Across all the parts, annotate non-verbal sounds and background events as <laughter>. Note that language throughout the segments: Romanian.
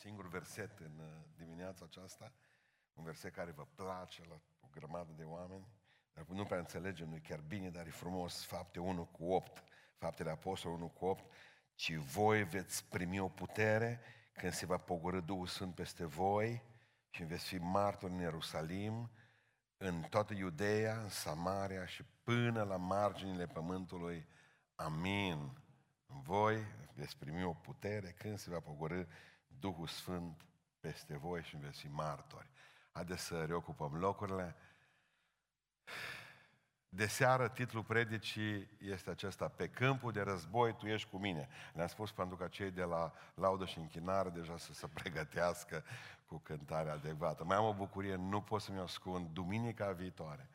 singur verset în uh, dimineața aceasta, un verset care vă place la o grămadă de oameni, dar nu prea înțelegem, nu chiar bine, dar e frumos, fapte 1 cu 8, faptele apostol 1 cu 8, ci voi veți primi o putere când se va pogorâ Duhul Sfânt peste voi și veți fi martori în Ierusalim, în toată Iudeea, în Samaria și până la marginile pământului. Amin. Voi veți primi o putere când se va pogorâ Duhul Sfânt peste voi și veți fi martori. Haideți să reocupăm locurile. De seară, titlul predicii este acesta, Pe câmpul de război tu ești cu mine. Le-am spus pentru că cei de la laudă și închinare deja să se <laughs> pregătească cu cântarea adecvată. Mai am o bucurie, nu pot să-mi ascund, duminica viitoare,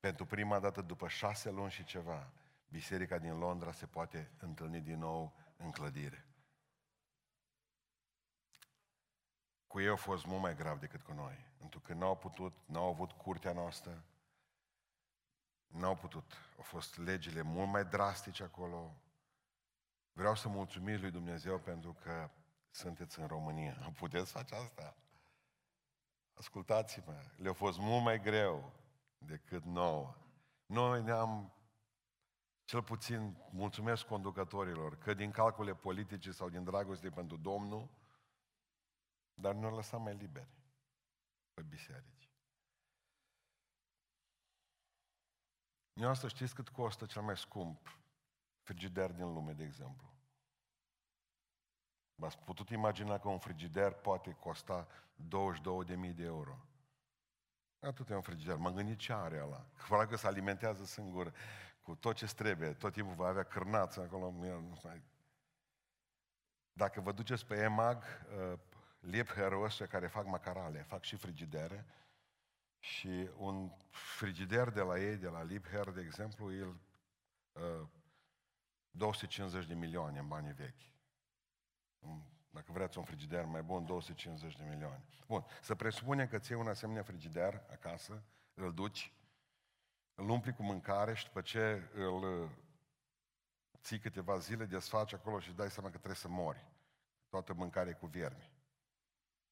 pentru prima dată după șase luni și ceva, biserica din Londra se poate întâlni din nou în clădire. Cu ei a fost mult mai grav decât cu noi. Pentru că n-au putut, n-au avut curtea noastră, n-au putut. Au fost legile mult mai drastice acolo. Vreau să mulțumim lui Dumnezeu pentru că sunteți în România. Puteți face asta? Ascultați-mă, le-a fost mult mai greu decât nouă. Noi ne-am, cel puțin, mulțumesc conducătorilor, că din calcule politice sau din dragoste pentru Domnul, dar ne-au lăsat mai liberi pe biserici. să știți cât costă cel mai scump frigider din lume, de exemplu. V-ați putut imagina că un frigider poate costa 22.000 de euro. Atât e un frigider. M-am gândit ce are ăla. Că că se alimentează singur cu tot ce trebuie. Tot timpul va avea cârnați acolo. Dacă vă duceți pe EMAG, uh, Liebherr ăștia care fac macarale, fac și frigidere, și un frigider de la ei, de la Liebherr, de exemplu, el uh, 250 de milioane în banii vechi. Dacă vreți un frigider mai bun, 250 de milioane. Bun, să presupunem că ți un asemenea frigider acasă, îl duci, îl umpli cu mâncare și după ce îl uh, ții câteva zile, desfaci acolo și dai seama că trebuie să mori. Toată mâncarea cu viermi.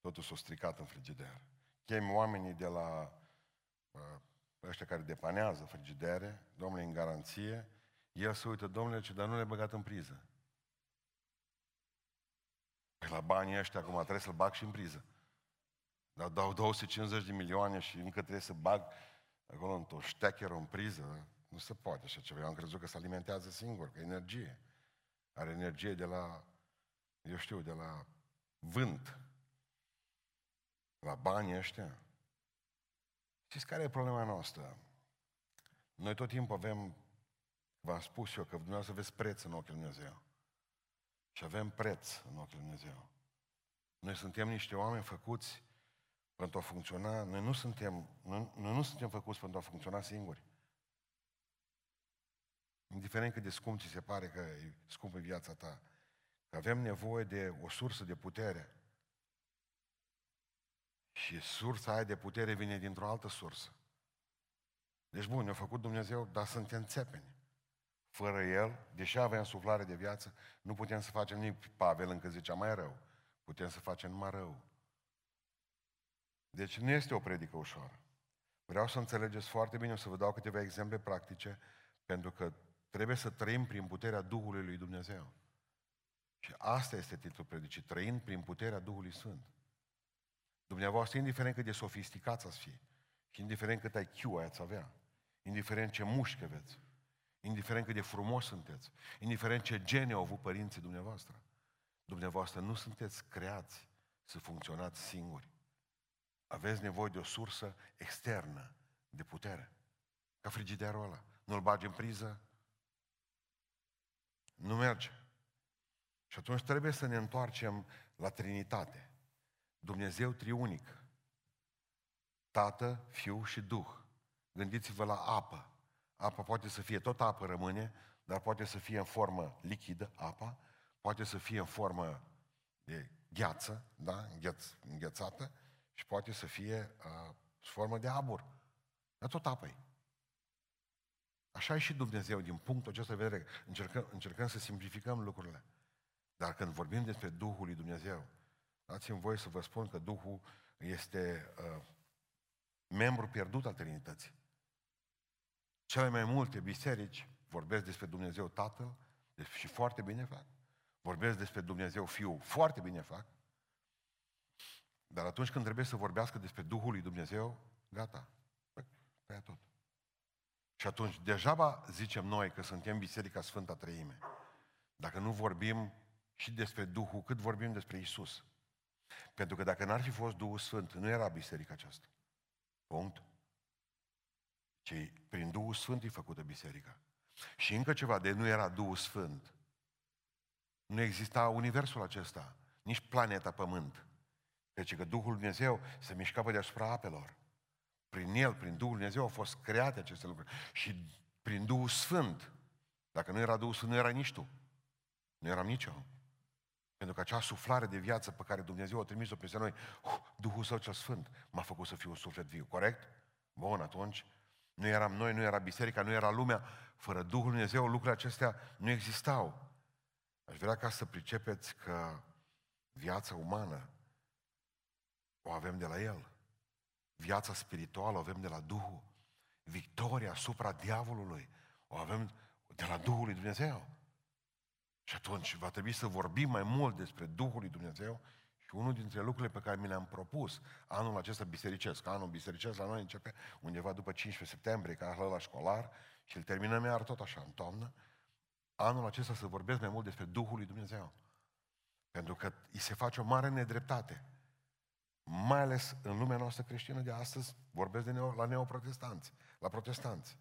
Totul s-a stricat în frigider. Chem oamenii de la uh, ăștia care depanează frigidere, domnule, în garanție, el se uită, domnule, ce dar nu le băgat în priză. Păi la banii ăștia acum trebuie să-l bag și în priză. Dar dau 250 de milioane și încă trebuie să bag acolo într-o ștecheră în priză. Nu se poate așa ceva. Eu am crezut că se alimentează singur, că e energie. Are energie de la, eu știu, de la vânt. La banii ăștia. Știți care e problema noastră? Noi tot timpul avem, v-am spus eu, că dumneavoastră aveți preț în ochii Lui Dumnezeu. Și avem preț în ochii Lui Dumnezeu. Noi suntem niște oameni făcuți pentru a funcționa, noi nu suntem, noi, noi nu suntem făcuți pentru a funcționa singuri. Indiferent cât de scump ți se pare că e scumpă viața ta, că avem nevoie de o sursă de putere. Și sursa aia de putere vine dintr-o altă sursă. Deci bun, ne-a făcut Dumnezeu, dar suntem țepeni. Fără El, deși avem suflare de viață, nu putem să facem nimic. Pavel încă zicea mai rău. Putem să facem numai rău. Deci nu este o predică ușoară. Vreau să înțelegeți foarte bine, o să vă dau câteva exemple practice, pentru că trebuie să trăim prin puterea Duhului lui Dumnezeu. Și asta este titlul predicii, trăind prin puterea Duhului Sfânt. Dumneavoastră, indiferent cât de sofisticați ați fi, și indiferent cât IQ ați avea, indiferent ce mușchi aveți, indiferent cât de frumos sunteți, indiferent ce gene au avut părinții dumneavoastră, dumneavoastră nu sunteți creați să funcționați singuri. Aveți nevoie de o sursă externă de putere. Ca frigiderul ăla. Nu-l bagi în priză, nu merge. Și atunci trebuie să ne întoarcem la Trinitate. Dumnezeu triunic. Tată, Fiu și Duh. Gândiți-vă la apă. Apa poate să fie, tot apă rămâne, dar poate să fie în formă lichidă, apa, poate să fie în formă de gheață, da, Îngheț, înghețată, și poate să fie uh, formă de abur. Dar tot apă -i. Așa e și Dumnezeu, din punctul acesta de vedere, încercăm, încercăm să simplificăm lucrurile. Dar când vorbim despre Duhul lui Dumnezeu, Dați-mi voie să vă spun că Duhul este uh, membru pierdut al Trinității. Cele mai multe biserici vorbesc despre Dumnezeu Tatăl și foarte bine fac. Vorbesc despre Dumnezeu Fiul, foarte bine fac. Dar atunci când trebuie să vorbească despre Duhul lui Dumnezeu, gata, tăia tot. Și atunci, degeaba zicem noi că suntem Biserica Sfânta Treime, dacă nu vorbim și despre Duhul, cât vorbim despre Isus. Pentru că dacă n-ar fi fost Duhul Sfânt, nu era biserica aceasta. Punct. Ci prin Duhul Sfânt e făcută biserica. Și încă ceva, de nu era Duhul Sfânt. Nu exista universul acesta, nici planeta Pământ. Deci că Duhul Dumnezeu se mișca pe deasupra apelor. Prin El, prin Duhul Dumnezeu au fost create aceste lucruri. Și prin Duhul Sfânt. Dacă nu era Duhul Sfânt, nu era nici tu. Nu eram nici eu. Pentru că acea suflare de viață pe care Dumnezeu a trimis-o peste noi, uh, Duhul Său cel Sfânt m-a făcut să fiu un suflet viu. Corect? Bun, atunci nu eram noi, nu era biserica, nu era lumea. Fără Duhul Dumnezeu lucrurile acestea nu existau. Aș vrea ca să pricepeți că viața umană o avem de la El. Viața spirituală o avem de la Duhul. Victoria asupra diavolului o avem de la Duhul lui Dumnezeu. Și atunci va trebui să vorbim mai mult despre Duhul lui Dumnezeu și unul dintre lucrurile pe care mi le-am propus anul acesta bisericesc, anul bisericesc la noi începe undeva după 15 septembrie, ca la școlar, și îl terminăm iar tot așa, în toamnă, anul acesta să vorbesc mai mult despre Duhul lui Dumnezeu. Pentru că îi se face o mare nedreptate. Mai ales în lumea noastră creștină de astăzi, vorbesc de neo, la neoprotestanți, la protestanți.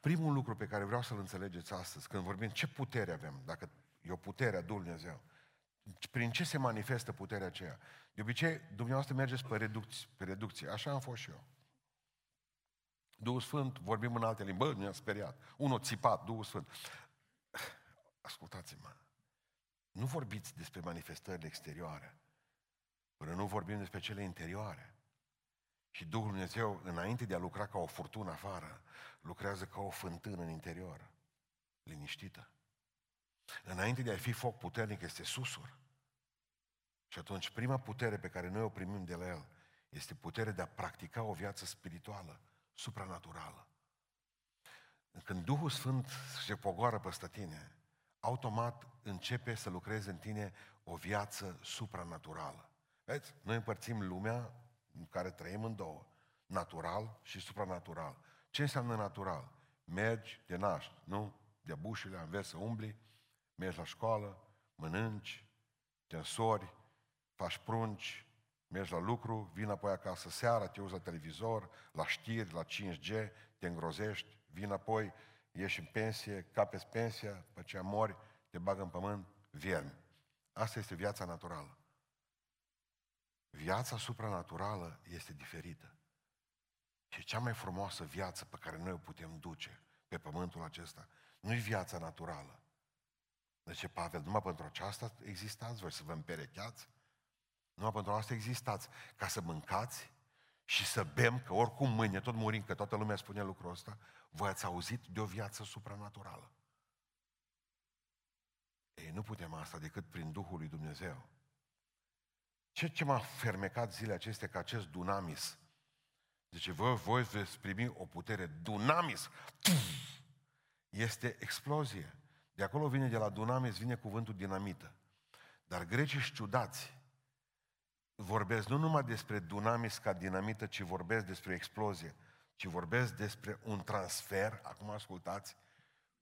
Primul lucru pe care vreau să-l înțelegeți astăzi, când vorbim ce putere avem, dacă e o putere a Dumnezeu, prin ce se manifestă puterea aceea? De obicei, dumneavoastră mergeți pe reducție, pe reducție. Așa am fost și eu. Duhul Sfânt, vorbim în alte limbi, bă, mi-a speriat. Unul țipat, Duhul Sfânt. Ascultați-mă, nu vorbiți despre manifestările exterioare, până nu vorbim despre cele interioare. Și Duhul Dumnezeu, înainte de a lucra ca o furtună afară, lucrează ca o fântână în interior, liniștită. Înainte de a fi foc puternic, este susur. Și atunci, prima putere pe care noi o primim de la El este puterea de a practica o viață spirituală, supranaturală. Când Duhul Sfânt se pogoară peste tine, automat începe să lucreze în tine o viață supranaturală. Vedeți? Noi împărțim lumea în care trăim în două. Natural și supranatural. Ce înseamnă natural? Mergi, te naști, nu? De bușile, înveți să umbli, mergi la școală, mănânci, te însori, faci prunci, mergi la lucru, vin apoi acasă seara, te uzi la televizor, la știri, la 5G, te îngrozești, vin apoi, ieși în pensie, capeți pensia, pe ce mori, te bagă în pământ, viermi. Asta este viața naturală. Viața supranaturală este diferită. Și cea mai frumoasă viață pe care noi o putem duce pe pământul acesta nu e viața naturală. Deci, Pavel, numai pentru aceasta existați voi, să vă împerecheați? Numai pentru asta existați, ca să mâncați și să bem, că oricum mâine tot murim, că toată lumea spune lucrul ăsta, voi ați auzit de o viață supranaturală. Ei, nu putem asta decât prin Duhul lui Dumnezeu. Ce, ce m-a fermecat zilele acestea ca acest dunamis? Zice, vă, voi veți primi o putere dunamis. Este explozie. De acolo vine, de la dunamis, vine cuvântul dinamită. Dar grecii ciudați vorbesc nu numai despre dunamis ca dinamită, ci vorbesc despre explozie, ci vorbesc despre un transfer, acum ascultați,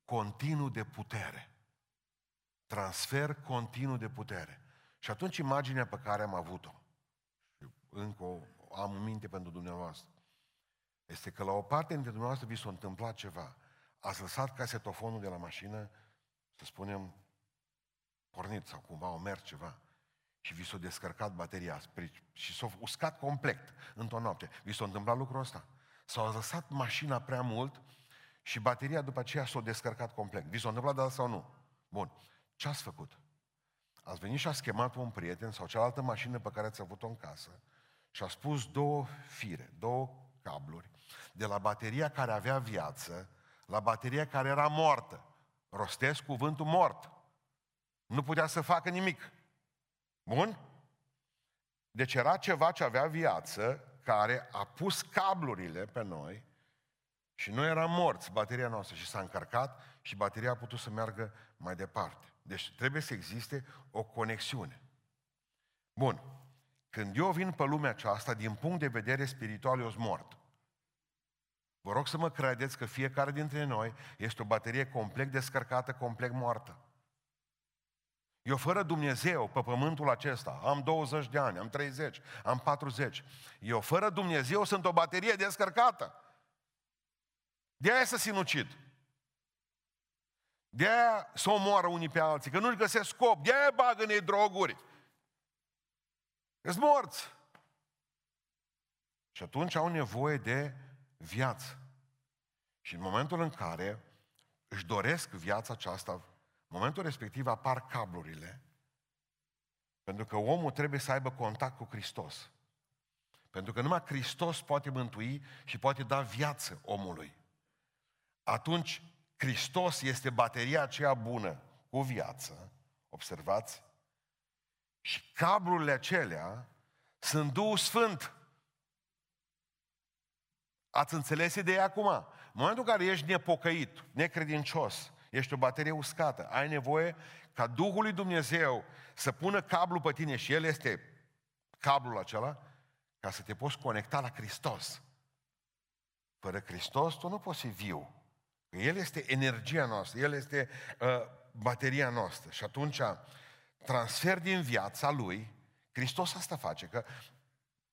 continuu de putere. Transfer continuu de putere. Și atunci imaginea pe care am avut-o, și încă o am în minte pentru dumneavoastră, este că la o parte dintre dumneavoastră vi s-a întâmplat ceva. Ați lăsat casetofonul de la mașină, să spunem, pornit sau cumva o mers ceva și vi s-a descărcat bateria și s-a uscat complet într-o noapte. Vi s-a întâmplat lucrul ăsta? S-a lăsat mașina prea mult și bateria după aceea s-a descărcat complet. Vi s-a întâmplat de sau nu? Bun. Ce ați făcut? Ați venit și ați chemat un prieten sau cealaltă mașină pe care ați avut-o în casă și a spus două fire, două cabluri, de la bateria care avea viață la bateria care era moartă. Rostesc cuvântul mort. Nu putea să facă nimic. Bun? Deci era ceva ce avea viață, care a pus cablurile pe noi și noi eram morți, bateria noastră, și s-a încărcat și bateria a putut să meargă mai departe. Deci trebuie să existe o conexiune. Bun. Când eu vin pe lumea aceasta, din punct de vedere spiritual, eu sunt mort. Vă rog să mă credeți că fiecare dintre noi este o baterie complet descărcată, complet moartă. Eu fără Dumnezeu pe pământul acesta, am 20 de ani, am 30, am 40. Eu fără Dumnezeu sunt o baterie descărcată. De aia să sinucid. De aia să omoară unii pe alții, că nu-și găsesc scop. De aia bagă în ei droguri. Ești morți. Și atunci au nevoie de viață. Și în momentul în care își doresc viața aceasta, în momentul respectiv apar cablurile, pentru că omul trebuie să aibă contact cu Hristos. Pentru că numai Hristos poate mântui și poate da viață omului. Atunci, Hristos este bateria aceea bună cu viață, observați, și cablurile acelea sunt Duhul Sfânt. Ați înțeles ideea acum? În momentul în care ești nepocăit, necredincios, ești o baterie uscată, ai nevoie ca Duhul lui Dumnezeu să pună cablu pe tine și El este cablul acela, ca să te poți conecta la Hristos. Fără Hristos tu nu poți fi viu. El este energia noastră, El este uh, bateria noastră. Și atunci transfer din viața Lui, Hristos asta face, că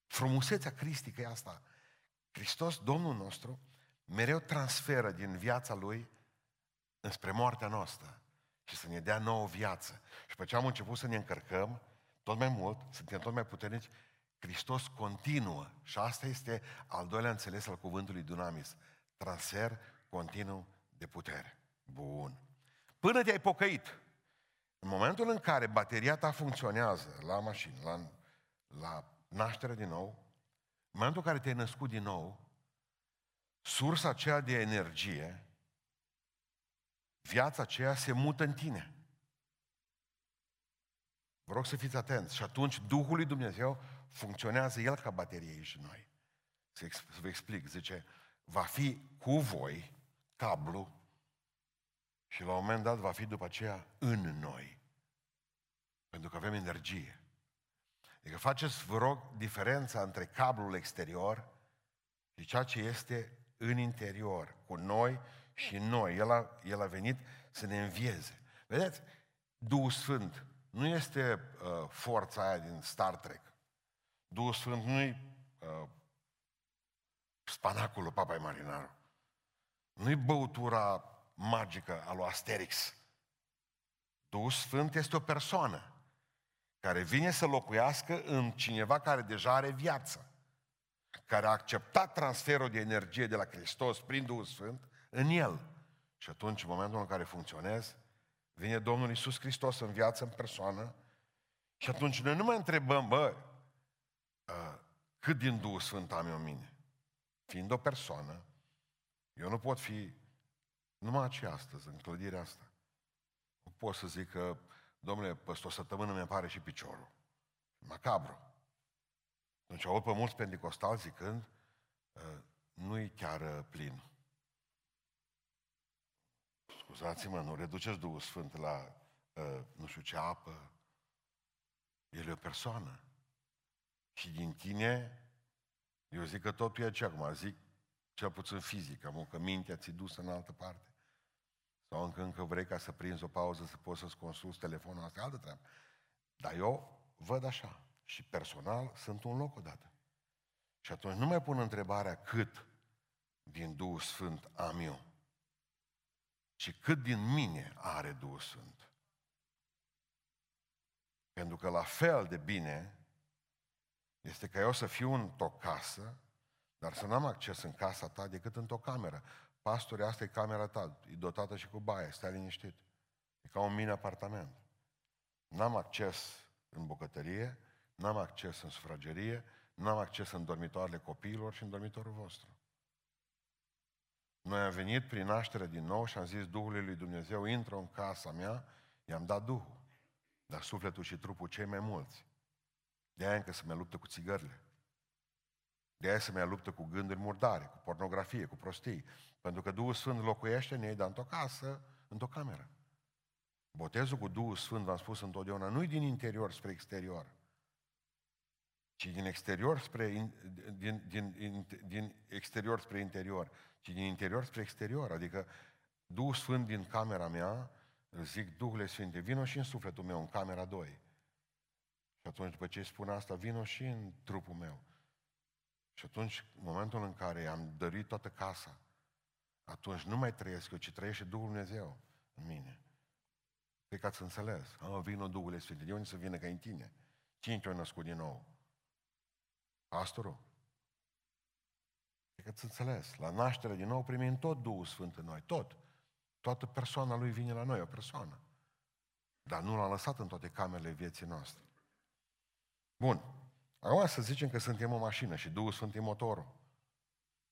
frumusețea cristică e asta. Hristos, Domnul nostru, mereu transferă din viața Lui înspre moartea noastră și să ne dea nouă viață. Și pe ce am început să ne încărcăm, tot mai mult, suntem tot mai puternici, Hristos continuă. Și asta este al doilea înțeles al cuvântului Dunamis. Transfer continuu de putere. Bun. Până te-ai pocăit, în momentul în care bateria ta funcționează la mașină, la, la naștere din nou, în momentul în care te-ai născut din nou, sursa aceea de energie, viața aceea se mută în tine. Vă rog să fiți atenți. Și atunci Duhul lui Dumnezeu funcționează El ca baterie și noi. Să, vă explic. Zice, va fi cu voi cablu și la un moment dat va fi după aceea în noi. Pentru că avem energie. Adică faceți, vă rog, diferența între cablul exterior și ceea ce este în interior, cu noi și noi. El a, el a venit să ne învieze. Vedeți? Duhul Sfânt nu este uh, forța aia din Star Trek. Duhul Sfânt nu-i uh, spanaculul papai marinarul. Nu-i băutura magică a lui Asterix. Duhul Sfânt este o persoană care vine să locuiască în cineva care deja are viață, care a acceptat transferul de energie de la Hristos prin Duhul Sfânt în el. Și atunci, în momentul în care funcționez, vine Domnul Isus Hristos în viață, în persoană, și atunci noi nu mai întrebăm, bă, cât din Duhul Sfânt am eu în mine? Fiind o persoană, eu nu pot fi numai ce astăzi, în clădirea asta. Nu pot să zic că, domnule, peste o săptămână mi pare și piciorul. Macabru. Deci aud pe mulți pentecostali zicând, ă, nu-i chiar ă, plin. Scuzați-mă, nu reduceți Duhul Sfânt la ă, nu știu ce apă. El e o persoană. Și din tine, eu zic că totul e ce acum, zic cel puțin fizic, am că mintea ți dusă în altă parte. Sau încă, încă vrei ca să prinzi o pauză să poți să-ți consulți telefonul, asta e altă treabă. Dar eu văd așa. Și personal sunt un loc odată. Și atunci nu mai pun întrebarea cât din Duhul Sfânt am eu, ci cât din mine are Duhul Sfânt. Pentru că la fel de bine este ca eu să fiu într-o casă, dar să n-am acces în casa ta decât într-o cameră. Pastore, asta e camera ta, e dotată și cu baie, stai liniștit. E ca un mini apartament. N-am acces în bucătărie, n-am acces în sufragerie, n-am acces în dormitoarele copiilor și în dormitorul vostru. Noi am venit prin naștere din nou și am zis Duhului lui Dumnezeu, intră în casa mea, i-am dat Duhul. Dar sufletul și trupul cei mai mulți. De aia încă se mai luptă cu țigările. De aia se mai luptă cu gânduri murdare, cu pornografie, cu prostii. Pentru că Duhul Sfânt locuiește în ei, dar într-o casă, într-o cameră. Botezul cu Duhul Sfânt, v-am spus întotdeauna, nu-i din interior spre exterior, ci din exterior spre, din, din, din, din exterior spre interior, ci din interior spre exterior. Adică Duhul Sfânt din camera mea, îl zic, Duhule Sfinte, vino și în sufletul meu, în camera 2. Și atunci, după ce îi spun asta, vino și în trupul meu. Și atunci, în momentul în care am dăruit toată casa, atunci nu mai trăiesc eu, ci trăiește Duhul Dumnezeu în mine. Cred că ați înțeles. Oh, vină Duhul Sfinte. De unde să vină ca în tine? Cine te-a născut din nou? Pastorul? Cred că ați înțeles. La naștere din nou primim tot Duhul Sfânt în noi. Tot. Toată persoana Lui vine la noi, o persoană. Dar nu l-a lăsat în toate camerele vieții noastre. Bun. Acum să zicem că suntem o mașină și Duhul Sfânt e motorul.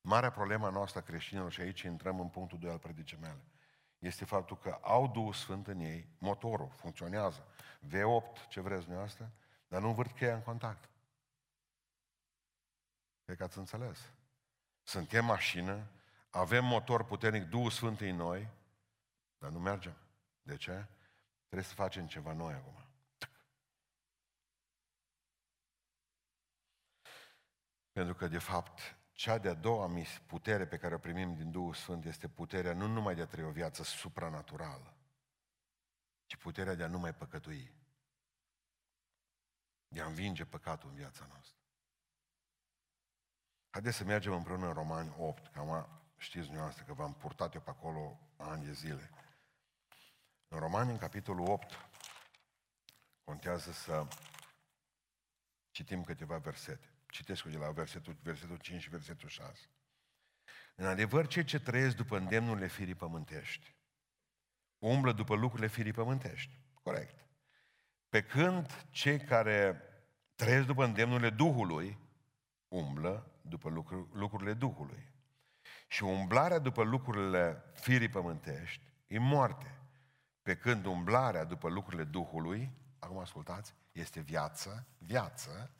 Marea problema noastră creștinilor, și aici intrăm în punctul 2 al predicii mele, este faptul că au Duhul Sfânt în ei, motorul funcționează. V8, ce vreți dumneavoastră, dar nu învârt cheia în contact. Cred că ați înțeles. Suntem mașină, avem motor puternic, Duhul Sfânt în noi, dar nu mergem. De ce? Trebuie să facem ceva noi acum. Pentru că, de fapt, cea de-a doua putere pe care o primim din Duhul Sfânt este puterea nu numai de a trăi o viață supranaturală, ci puterea de a nu mai păcătui. De a învinge păcatul în viața noastră. Haideți să mergem împreună în Romani 8, că am, știți dumneavoastră că v-am purtat eu pe acolo ani de zile. În Romani, în capitolul 8, contează să citim câteva versete. Citesc de la versetul, versetul 5 și versetul 6. În adevăr, cei ce trăiesc după îndemnurile firii pământești, umblă după lucrurile firii pământești. Corect. Pe când cei care trăiesc după îndemnurile Duhului, umblă după lucru, lucrurile Duhului. Și umblarea după lucrurile firii pământești e moarte. Pe când umblarea după lucrurile Duhului, acum ascultați, este viață, viață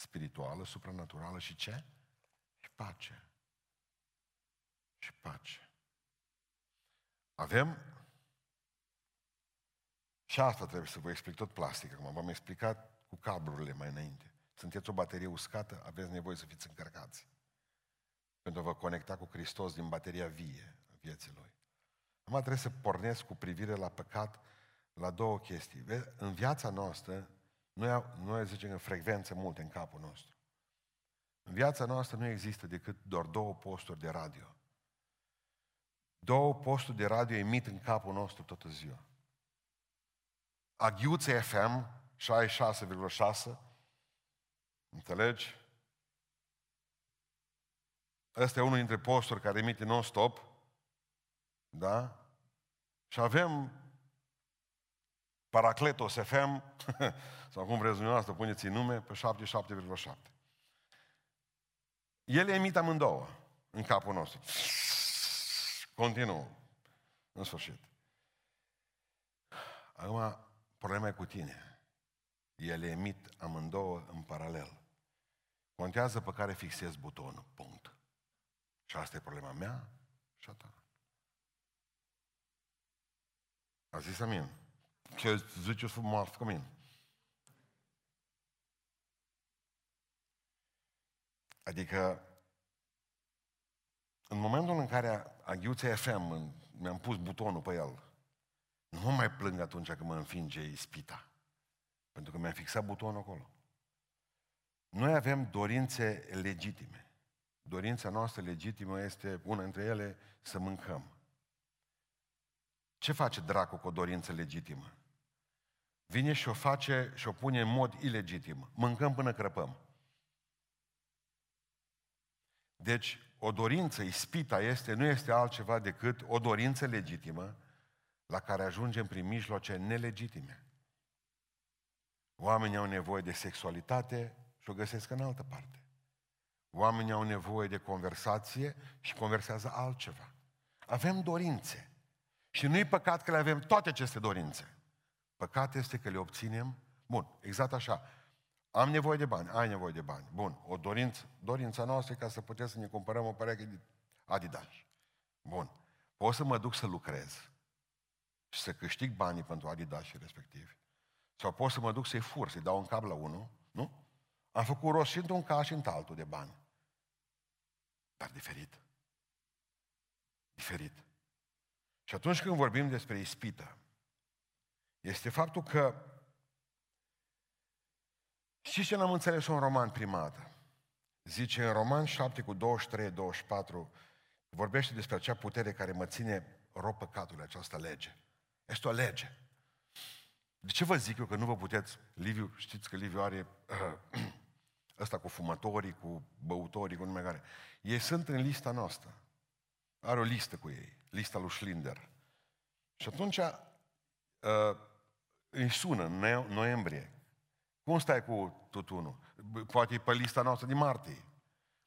spirituală, supranaturală și ce? Și pace. Și pace. Avem și asta trebuie să vă explic tot plastic. Acum v-am explicat cu cablurile mai înainte. Sunteți o baterie uscată, aveți nevoie să fiți încărcați. Pentru a vă conecta cu Hristos din bateria vie a vieții Lui. Acum trebuie să pornesc cu privire la păcat la două chestii. Vezi, în viața noastră noi, noi zicem în frecvențe multe în capul nostru. În viața noastră nu există decât doar două posturi de radio. Două posturi de radio emit în capul nostru toată ziua. Aghiuțe FM 66,6 Înțelegi? Ăsta e unul dintre posturi care emite non-stop. Da? Și avem Paracletos FM, <laughs> sau cum vreți dumneavoastră, puneți în nume, pe 77,7. Ele emit amândouă în capul nostru. Continuă. În sfârșit. Acum, problema e cu tine. Ele emit amândouă în paralel. Contează pe care fixezi butonul. Punct. Și asta e problema mea și a ta. A zis amin. Que ziceți frumos cu mine. Adică, în momentul în care Aghiuța FM, mi-am pus butonul pe el, nu mă mai plâng atunci când mă înfinge ispita. Pentru că mi-am fixat butonul acolo. Noi avem dorințe legitime. Dorința noastră legitimă este, una dintre ele, să mâncăm. Ce face dracu cu o dorință legitimă? Vine și o face și o pune în mod ilegitim. Mâncăm până crăpăm. Deci, o dorință, ispita este, nu este altceva decât o dorință legitimă la care ajungem prin mijloace nelegitime. Oamenii au nevoie de sexualitate și o găsesc în altă parte. Oamenii au nevoie de conversație și conversează altceva. Avem dorințe. Și nu-i păcat că le avem toate aceste dorințe. Păcat este că le obținem. Bun, exact așa. Am nevoie de bani, ai nevoie de bani. Bun, o dorință, dorința noastră e ca să putem să ne cumpărăm o pereche de Adidas. Bun. Pot să mă duc să lucrez și să câștig banii pentru Adidas și respectiv. Sau pot să mă duc să-i fur, să-i dau un cap la unul, nu? Am făcut rost și într-un caz și într-altul de bani. Dar diferit. Diferit. Și atunci când vorbim despre ispită, este faptul că și ce n-am înțeles în roman prima dată? Zice în roman 7 cu 23-24, vorbește despre acea putere care mă ține rob păcatul, această lege. Este o lege. De ce vă zic eu că nu vă puteți, Liviu, știți că Liviu are uh, <clears throat> ăsta cu fumătorii, cu băutorii, cu nume care. Ei sunt în lista noastră. Are o listă cu ei, lista lui Schlinder. Și atunci uh, îi sună în noiembrie. Cum stai cu tutunul? Poate e pe lista noastră din martie.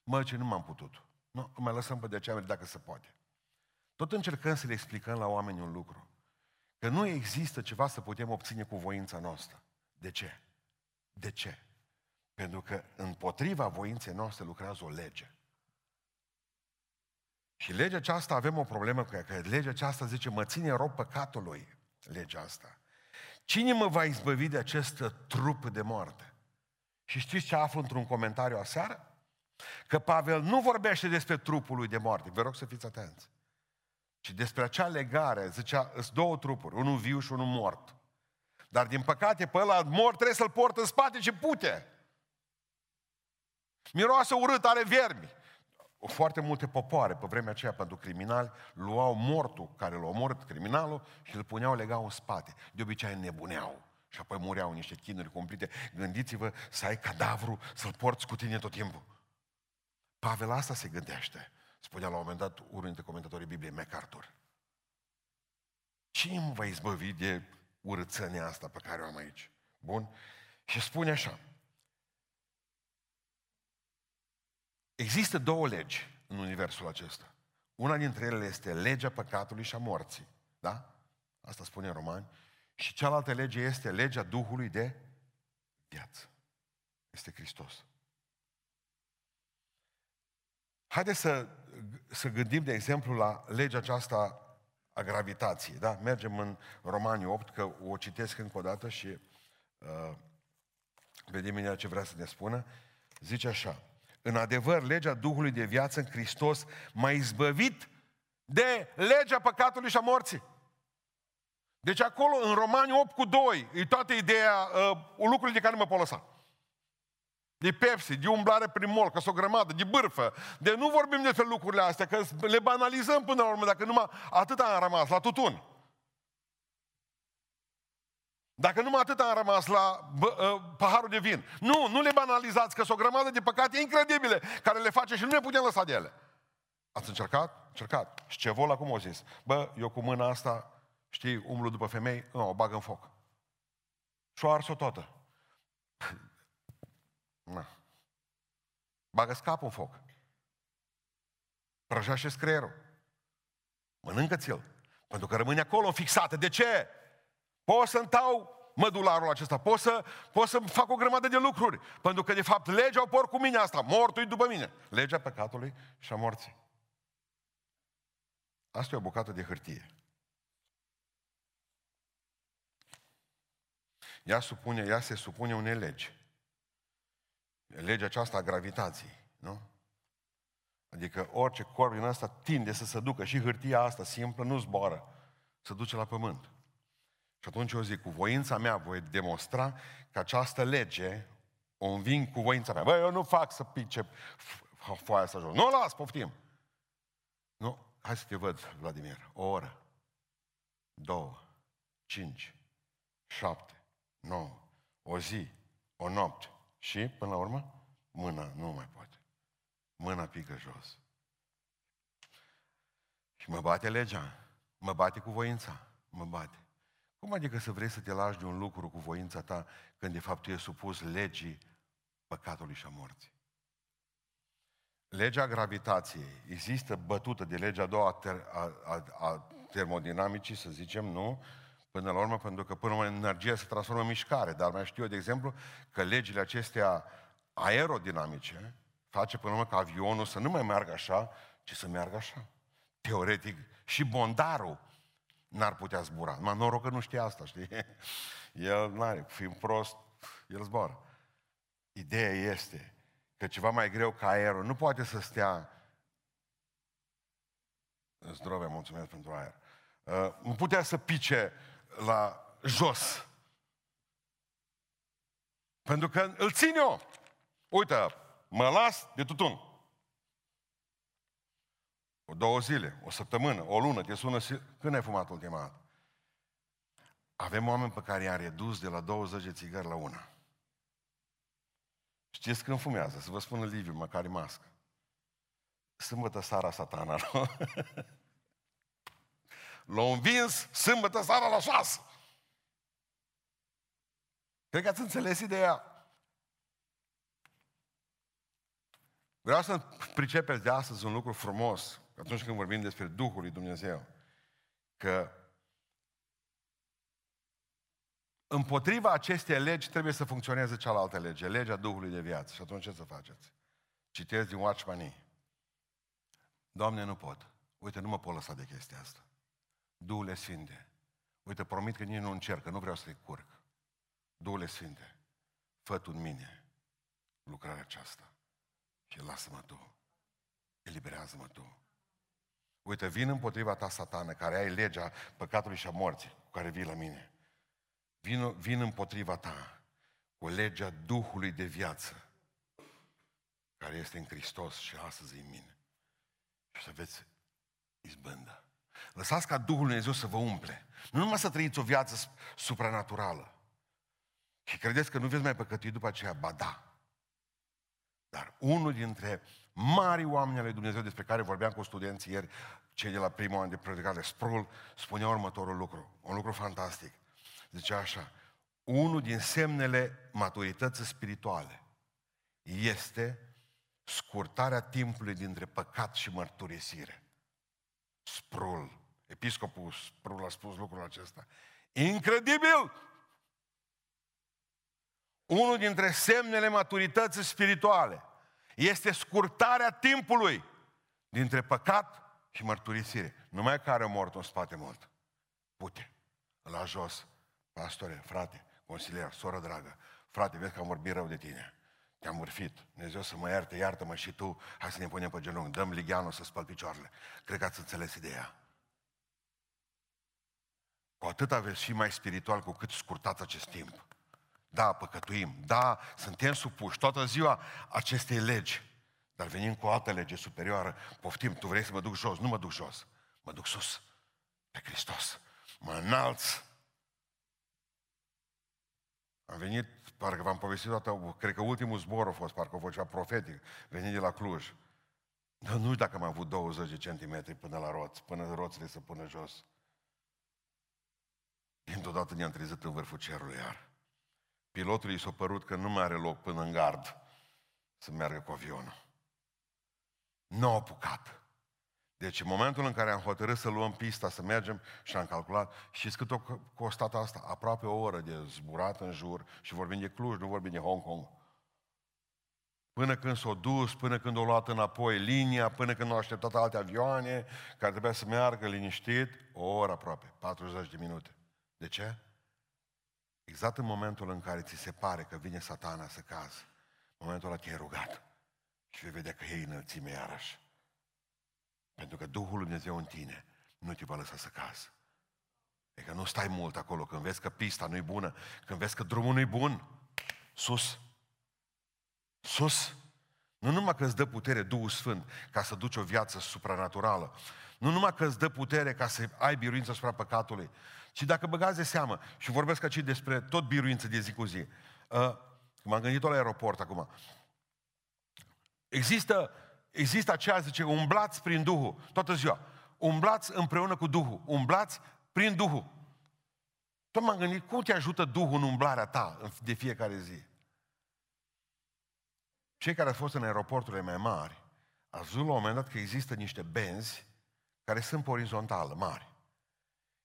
Mă, ce nu m-am putut. Nu, mai lăsăm pe decembrie dacă se poate. Tot încercăm să le explicăm la oameni un lucru. Că nu există ceva să putem obține cu voința noastră. De ce? De ce? Pentru că împotriva voinței noastre lucrează o lege. Și legea aceasta avem o problemă cu ea, că legea aceasta zice, mă ține rob păcatului, legea asta. Cine mă va izbăvi de acest trup de moarte? Și știți ce aflu într-un comentariu aseară? Că Pavel nu vorbește despre trupul lui de moarte. Vă rog să fiți atenți. Ci despre acea legare, zicea, sunt două trupuri, unul viu și unul mort. Dar din păcate pe ăla mort trebuie să-l port în spate și pute. Miroase urât, are vermi. Foarte multe popoare pe vremea aceea pentru criminali luau mortul care l-a omorât criminalul și îl puneau legau în spate. De obicei nebuneau. Și apoi mureau niște chinuri cumplite. Gândiți-vă să ai cadavru, să-l porți cu tine tot timpul. Pavel asta se gândește. Spunea la un moment dat unul dintre comentatorii Bibliei, MacArthur. Cine mă va izbăvi de urățenia asta pe care o am aici? Bun? Și spune așa. Există două legi în universul acesta. Una dintre ele este legea păcatului și a morții. Da? Asta spune în Romani. Și cealaltă lege este legea Duhului de viață. Este Hristos. Haideți să, să gândim, de exemplu, la legea aceasta a gravitației. Da? Mergem în Romani 8, că o citesc încă o dată și uh, vedem imediat ce vrea să ne spună. Zice așa. În adevăr, legea Duhului de viață în Hristos m-a izbăvit de legea păcatului și a morții. Deci acolo, în Romani 8 cu 2, e toată ideea, uh, lucruri de care nu mă pot lăsa. De Pepsi, de umblare prin mol, că sunt o grămadă, de bârfă. De nu vorbim despre lucrurile astea, că le banalizăm până la urmă, dacă numai atât am rămas, la tutun. Dacă numai atât am rămas la bă, uh, paharul de vin. Nu, nu le banalizați, că sunt o grămadă de păcate incredibile care le face și nu ne putem lăsa de ele. Ați încercat? Încercat. Și ce vol acum o zis? Bă, eu cu mâna asta, știi, umblu după femei, nu, o bag în foc. Și o ars-o toată. <laughs> Na. Bagă scapul în foc. Prăjește creierul. Mănâncă-ți-l. Pentru că rămâne acolo fixată. De ce? Pot să întau mădularul acesta, pot să, pot să fac o grămadă de lucruri. Pentru că, de fapt, legea o por cu mine asta. Mortul după mine. Legea păcatului și a morții. Asta e o bucată de hârtie. Ea, supune, ea se supune unei legi. Legea aceasta a gravitației, nu? Adică orice corp din asta tinde să se ducă și hârtia asta simplă nu zboară, se duce la pământ. Și atunci eu zic, cu voința mea voi demonstra că această lege o înving cu voința mea. Băi, eu nu fac să pice foaia să jos. Nu o las, poftim. Nu, hai să te văd, Vladimir. O oră, două, cinci, șapte, nouă, o zi, o noapte. Și, până la urmă, mâna nu mai poate. Mâna pică jos. Și mă bate legea. Mă bate cu voința. Mă bate. Cum adică să vrei să te lași de un lucru cu voința ta când de fapt tu e supus legii păcatului și a morții? Legea gravitației există bătută de legea a doua a, ter- a, a, a termodinamicii, să zicem, nu? Până la urmă, pentru că până la urmă energia se transformă în mișcare. Dar mai știu eu, de exemplu, că legile acestea aerodinamice face până la urmă ca avionul să nu mai meargă așa, ci să meargă așa. Teoretic, și bondarul n-ar putea zbura. Mă noroc că nu știe asta, știi? <laughs> El n-are, fiind prost, el zboară. Ideea este că ceva mai greu ca aerul nu poate să stea Zdrove, mulțumesc pentru aer. Uh, nu putea să pice la jos. Pentru că îl țin eu. Uite, mă las de tutun. O două zile, o săptămână, o lună, te sună, când ai fumat ultima dată? Avem oameni pe care i-am redus de la 20 de țigări la una. Știți când fumează? Să vă spună Liviu, măcar mască. Sâmbătă seara satana, nu? <laughs> L-a învins sâmbătă seara la șase. Cred că ați înțeles ideea. Vreau să pricepeți de astăzi un lucru frumos, atunci când vorbim despre Duhul lui Dumnezeu, că împotriva acestei legi trebuie să funcționeze cealaltă lege, legea Duhului de viață. Și atunci ce să faceți? Citesc din Watchmanii. Doamne, nu pot. Uite, nu mă pot lăsa de chestia asta. Duhule Sfinte, uite, promit că nici nu încerc, că nu vreau să-i curc. Duhule Sfinte, fă tu în mine lucrarea aceasta și lasă-mă tu. Eliberează-mă tu. Uite, vin împotriva ta, satană, care ai legea păcatului și a morții, cu care vii la mine. Vin, vin împotriva ta cu legea Duhului de viață, care este în Hristos și astăzi în mine. Și să veți izbândă. Lăsați ca Duhul Dumnezeu să vă umple. Nu numai să trăiți o viață supranaturală. Și credeți că nu veți mai păcătui după aceea? Ba da. Dar unul dintre mari oameni ale Dumnezeu despre care vorbeam cu studenții ieri, cei de la primul an de predicare, Sprul, spunea următorul lucru, un lucru fantastic. Zicea așa, unul din semnele maturității spirituale este scurtarea timpului dintre păcat și mărturisire. Sprul, episcopul Sprul a spus lucrul acesta. Incredibil! Unul dintre semnele maturității spirituale este scurtarea timpului dintre păcat și mărturisire. Numai care a mort în spate mult. Pute, la jos, pastore, frate, consilier, soră dragă, frate, vezi că am vorbit rău de tine. Te-am urfit. Dumnezeu să mă ierte, iartă-mă și tu. Hai să ne punem pe genunchi. Dăm ligheanul să spăl picioarele. Cred că ați înțeles ideea. Cu atât aveți și mai spiritual cu cât scurtați acest timp. Da, păcătuim. Da, suntem supuși toată ziua acestei legi. Dar venim cu o altă lege superioară. Poftim, tu vrei să mă duc jos? Nu mă duc jos. Mă duc sus. Pe Hristos. Mă înalț. Am venit, parcă v-am povestit toată, cred că ultimul zbor a fost, parcă o vocea profetic, venit de la Cluj. Dar nu știu dacă am avut 20 de centimetri până la roți, până roțile să pună jos. Dintr-o dată ne-am trezit în vârful cerului iar. Pilotului s-a părut că nu mai are loc până în gard să meargă cu avionul. Nu a apucat. Deci în momentul în care am hotărât să luăm pista, să mergem și am calculat, și cât o costat asta? Aproape o oră de zburat în jur și vorbim de Cluj, nu vorbim de Hong Kong. Până când s-o dus, până când o luat înapoi linia, până când au așteptat alte avioane care trebuia să meargă liniștit, o oră aproape, 40 de minute. De ce? Exact în momentul în care ți se pare că vine satana să cazi, momentul ăla te-ai rugat și vei vedea că e înălțime iarăși. Pentru că Duhul Lui Dumnezeu în tine nu te va lăsa să cazi. E că nu stai mult acolo, când vezi că pista nu-i bună, când vezi că drumul nu-i bun, sus. Sus. Nu numai că îți dă putere Duhul Sfânt ca să duci o viață supranaturală, nu numai că îți dă putere ca să ai biruință asupra păcatului, ci dacă băgați de seamă, și vorbesc aici despre tot biruință de zi cu zi, uh, m-am gândit-o la aeroport acum, există, există aceea, zice, umblați prin Duhul, toată ziua, umblați împreună cu Duhul, umblați prin Duhul. Tot m-am gândit, cum te ajută Duhul în umblarea ta de fiecare zi? Cei care au fost în aeroporturile mai mari, au văzut la un moment dat că există niște benzi care sunt pe orizontală, mari.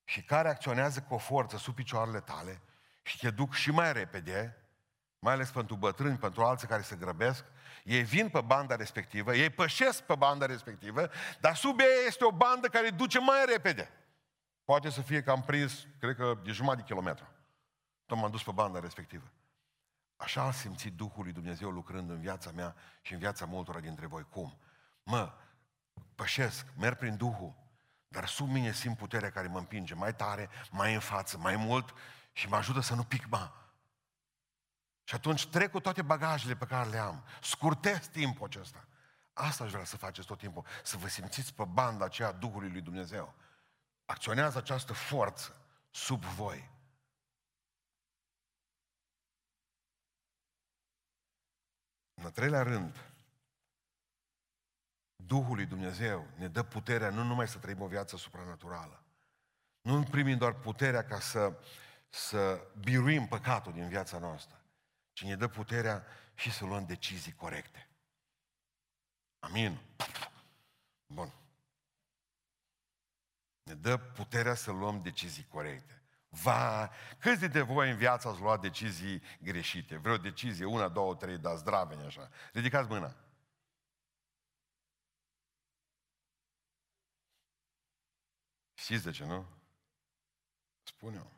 Și care acționează cu o forță sub picioarele tale și te duc și mai repede, mai ales pentru bătrâni, pentru alții care se grăbesc, ei vin pe banda respectivă, ei pășesc pe banda respectivă, dar sub ei este o bandă care duce mai repede. Poate să fie că am prins, cred că de jumătate de kilometru. Tot m-am dus pe banda respectivă. Așa am simțit Duhul lui Dumnezeu lucrând în viața mea și în viața multora dintre voi. Cum? Mă, pășesc, merg prin Duhul, dar sub mine simt puterea care mă împinge mai tare, mai în față, mai mult și mă ajută să nu pic, mă. Și atunci trec cu toate bagajele pe care le am. Scurtez timpul acesta. Asta aș vrea să faceți tot timpul. Să vă simțiți pe banda aceea Duhului lui Dumnezeu. Acționează această forță sub voi. În al treilea rând, Duhul lui Dumnezeu ne dă puterea nu numai să trăim o viață supranaturală, nu primim doar puterea ca să, să biruim păcatul din viața noastră, ci ne dă puterea și să luăm decizii corecte. Amin. Bun. Ne dă puterea să luăm decizii corecte. Va, câți dintre voi în viață ați luat decizii greșite? Vreo decizie, una, două, trei, dar zdraveni așa. Ridicați mâna. Știți de ce, nu? Spun eu.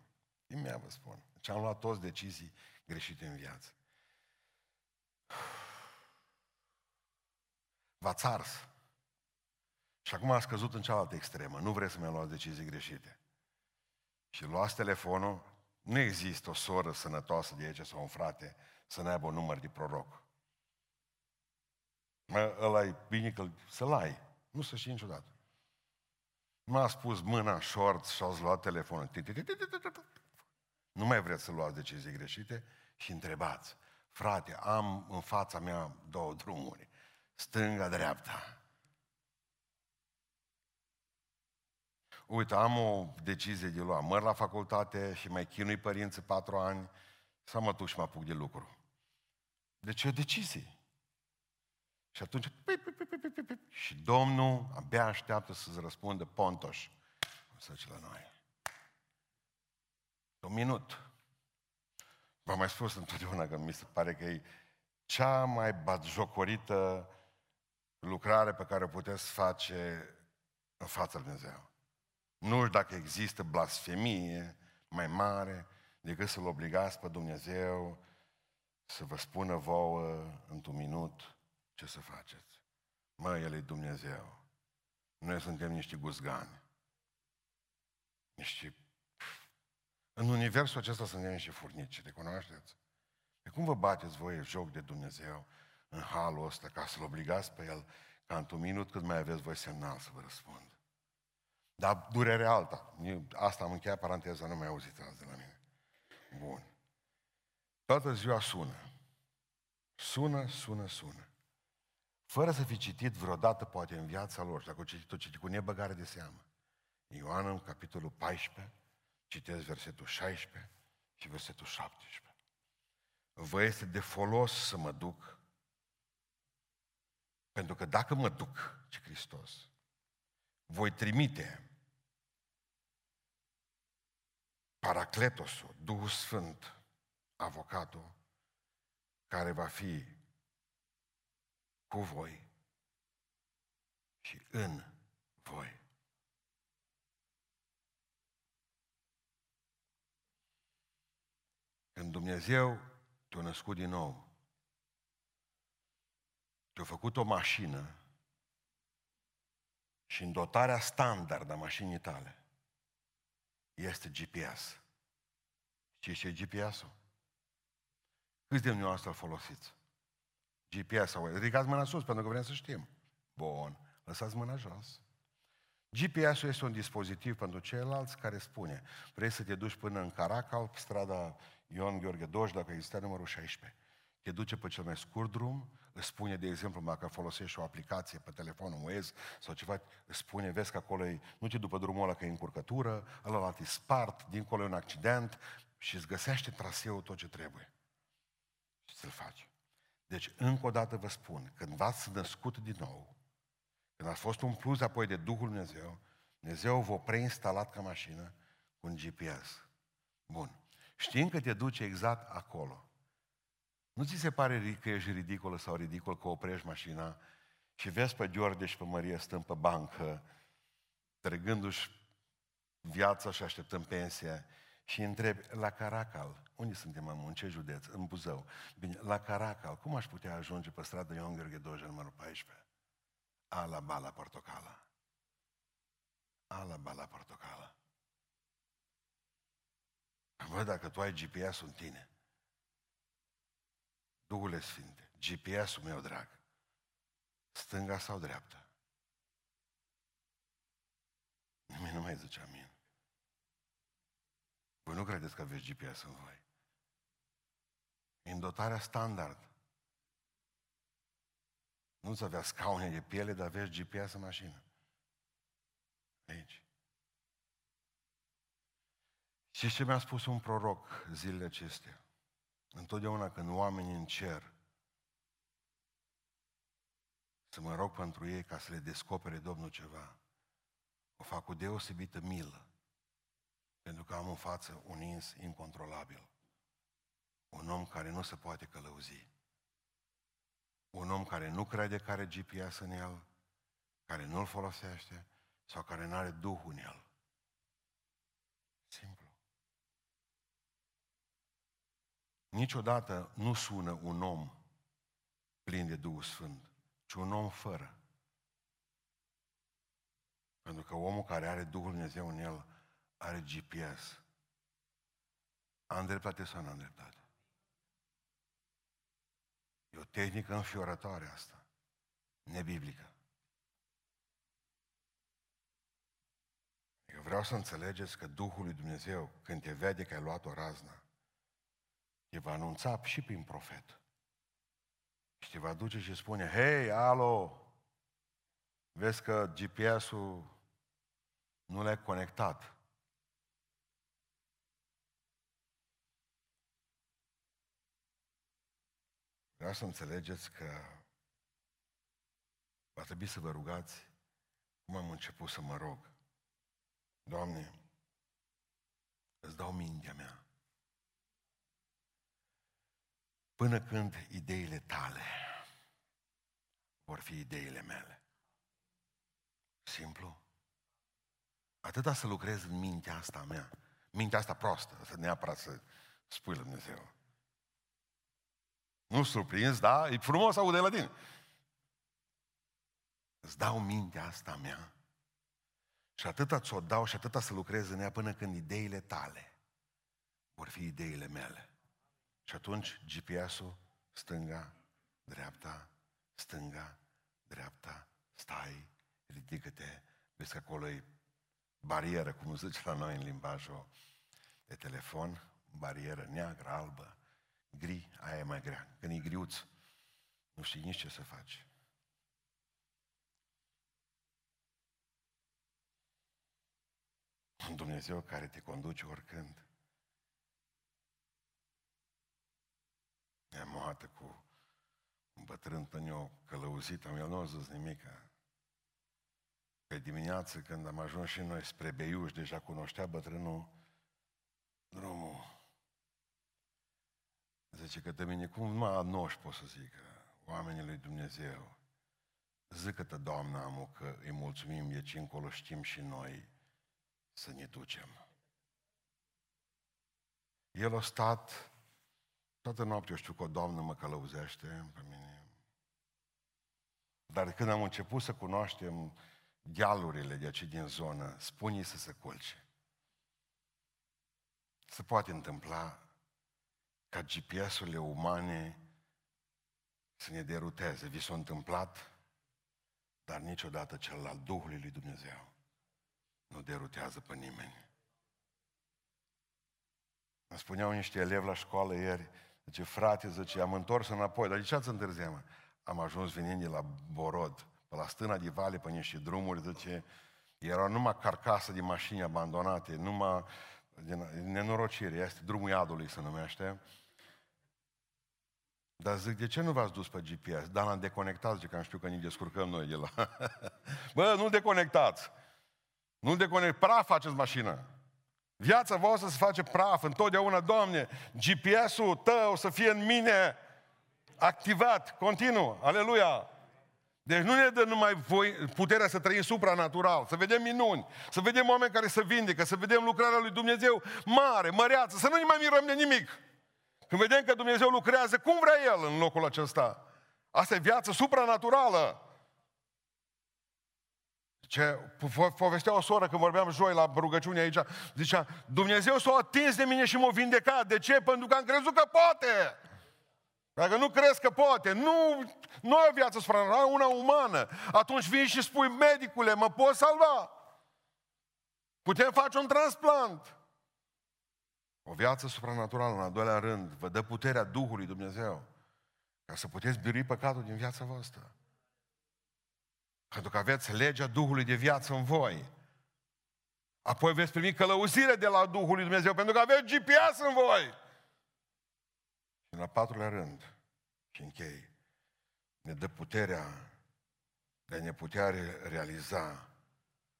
Imediat vă spun. Deci am luat toți decizii greșite în viață. V-ați țars. Și acum a scăzut în cealaltă extremă. Nu vreți să mi luați decizii greșite. Și luați telefonul, nu există o soră sănătoasă de aici sau un frate să ne aibă un număr de proroc. Mă, ăla e bine că să-l ai. Nu să știi niciodată. M-a spus mâna în short și ați luat telefonul. Nu mai vreți să luați decizii greșite și întrebați. Frate, am în fața mea două drumuri. Stânga-dreapta. Uite, am o decizie de luat. Măr la facultate și mai chinui părinții patru ani să mă duc și mă apuc de lucru. Deci e o decizie. Și atunci, și Domnul abia așteaptă să-ți răspundă Pontoș. Cum să la noi. Un minut. V-am mai spus întotdeauna că mi se pare că e cea mai batjocorită lucrare pe care o puteți face în fața Lui Dumnezeu. Nu știu dacă există blasfemie mai mare decât să-L obligați pe Dumnezeu să vă spună vouă într-un minut ce să faceți. Mă, El e Dumnezeu. Noi suntem niște guzgani. Niște... În universul acesta suntem niște furnici, te cunoașteți? De cum vă bateți voi joc de Dumnezeu în halul ăsta ca să-L obligați pe El ca într-un minut cât mai aveți voi semnal să vă răspund? Dar durerea alta. Asta am încheiat paranteza, nu mai auziți azi de la mine. Bun. Toată ziua sună. Sună, sună, sună. Fără să fi citit vreodată, poate, în viața lor, și dacă o citit, o citit cu nebăgare de seamă. Ioan, în capitolul 14, citesc versetul 16 și versetul 17. Vă este de folos să mă duc, pentru că dacă mă duc, ce Hristos, voi trimite Paracletosul, Duhul Sfânt, avocatul, care va fi cu voi și în voi. Când Dumnezeu te-a născut din nou, te-a făcut o mașină și în dotarea standard a mașinii tale este GPS. Știți ce e GPS-ul? Câți de dumneavoastră îl folosiți? GPS-ul. Ridicați mâna sus pentru că vrem să știm. Bun. Lăsați mâna jos. GPS-ul este un dispozitiv pentru ceilalți care spune vrei să te duci până în Caracal, pe strada Ion Gheorghe 20, dacă există numărul 16. Te duce pe cel mai scurt drum, îți spune, de exemplu, dacă folosești o aplicație pe telefonul Waze sau ceva, îți spune, vezi că acolo e, nu te după drumul ăla că e încurcătură, ăla e spart, dincolo e un accident și îți găsește traseul tot ce trebuie. Și să-l faci. Deci, încă o dată vă spun, când v-ați născut din nou, când ați fost umpluți apoi de Duhul Dumnezeu, Dumnezeu v-a preinstalat ca mașină cu un GPS. Bun. Știind că te duce exact acolo, nu ți se pare că ești ridicolă sau ridicol că oprești mașina și vezi pe George și pe Maria stând pe bancă, trăgându-și viața și așteptăm pensia și întrebi, la Caracal, unde suntem în ce județ? În Buzău. Bine, la Caracal, cum aș putea ajunge pe stradă Ion Gheorghe Doja, numărul 14? Ala bala portocala. Ala bala portocala. Văd dacă tu ai GPS-ul în tine. Duhule Sfinte, GPS-ul meu drag, stânga sau dreapta? Nimeni nu mai zice amin. Voi nu credeți că aveți GPS în voi. În dotarea standard. Nu-ți avea scaune de piele, dar aveți GPS în mașină. Aici. Și ce mi-a spus un proroc zilele acestea? Întotdeauna când oamenii în cer să mă rog pentru ei ca să le descopere Domnul ceva, o fac cu deosebită milă, pentru că am în față un ins incontrolabil. Un om care nu se poate călăuzi. Un om care nu crede că are GPS în el, care nu-l folosește sau care nu are Duhul în el. Simplu. Niciodată nu sună un om plin de Duhul Sfânt, ci un om fără. Pentru că omul care are Duhul Dumnezeu în el are GPS. Am dreptate sau nu am dreptate? E o tehnică înfiorătoare asta, nebiblică. Eu vreau să înțelegeți că Duhul lui Dumnezeu, când te vede că ai luat o raznă, te va anunța și prin profet. Și te va duce și spune, hei, alo, vezi că GPS-ul nu l-ai conectat. Vreau să înțelegeți că va trebui să vă rugați cum am început să mă rog. Doamne, îți dau mintea mea. Până când ideile tale vor fi ideile mele. Simplu. Atâta să lucrez în mintea asta mea. Mintea asta prostă, să neapărat să spui la Dumnezeu. Nu surprins, da? E frumos să aude la tine. Îți dau mintea asta mea. Și atâta ți-o dau și atâta să lucrez în ea până când ideile tale vor fi ideile mele. Și atunci GPS-ul, stânga, dreapta, stânga, dreapta, stai, ridică-te, vezi că acolo e barieră, cum zice la noi în limbajul de telefon, barieră neagră, albă, gri, aia e mai grea. Când e griuț, nu știi nici ce să faci. Un Dumnezeu care te conduce oricând. Ne-am moată cu un bătrân pe eu călăuzit, am el nu a zis nimic. Pe dimineață, când am ajuns și noi spre Beiuș, deja cunoștea bătrânul drumul. Zice că de mine, cum numai noș pot să zic, oamenii lui Dumnezeu. Zică-te, Doamna, amu, că îi mulțumim, e ce încolo știm și noi să ne ducem. El a stat Toată noaptea știu că o doamnă mă călăuzește pe mine. Dar când am început să cunoaștem dealurile de aici din zonă, spune să se culce. Se poate întâmpla ca GPS-urile umane să ne deruteze. Vi s-a întâmplat, dar niciodată cel al Duhului lui Dumnezeu nu derutează pe nimeni. Îmi spuneau niște elevi la școală ieri, Zice, frate, zice, am întors înapoi. Dar de ce ați întârziat, Am ajuns venind de la Borod, pe la stâna de vale, pe niște drumuri, zice, era numai carcasă de mașini abandonate, numai din nenorocire, este drumul iadului se numește. Dar zic, de ce nu v-ați dus pe GPS? Dar l-am deconectat, zice, că am știu că ne descurcăm noi de la... <laughs> Bă, nu-l deconectați! Nu-l deconectați, praf faceți mașina! Viața voastră se face praf întotdeauna, Doamne, GPS-ul tău să fie în mine activat, continuu, aleluia. Deci nu ne dă numai voi, puterea să trăim supranatural, să vedem minuni, să vedem oameni care se vindecă, să vedem lucrarea lui Dumnezeu mare, măreață, să nu ne mai mirăm de nimic. Când vedem că Dumnezeu lucrează, cum vrea El în locul acesta? Asta e viață supranaturală. Ce povestea o soră când vorbeam joi la rugăciune aici, zicea, Dumnezeu s-a atins de mine și m-a vindecat. De ce? Pentru că am crezut că poate. Dacă nu crezi că poate, nu, nu ai o viață supranaturală, una umană. Atunci vii și spui, medicule, mă poți salva? Putem face un transplant. O viață supranaturală, în al doilea rând, vă dă puterea Duhului Dumnezeu ca să puteți birui păcatul din viața voastră. Pentru că aveți legea Duhului de viață în voi. Apoi veți primi călăuzire de la Duhul lui Dumnezeu, pentru că aveți GPS în voi. Și în al patrulea rând, și închei, ne dă puterea de a ne putea realiza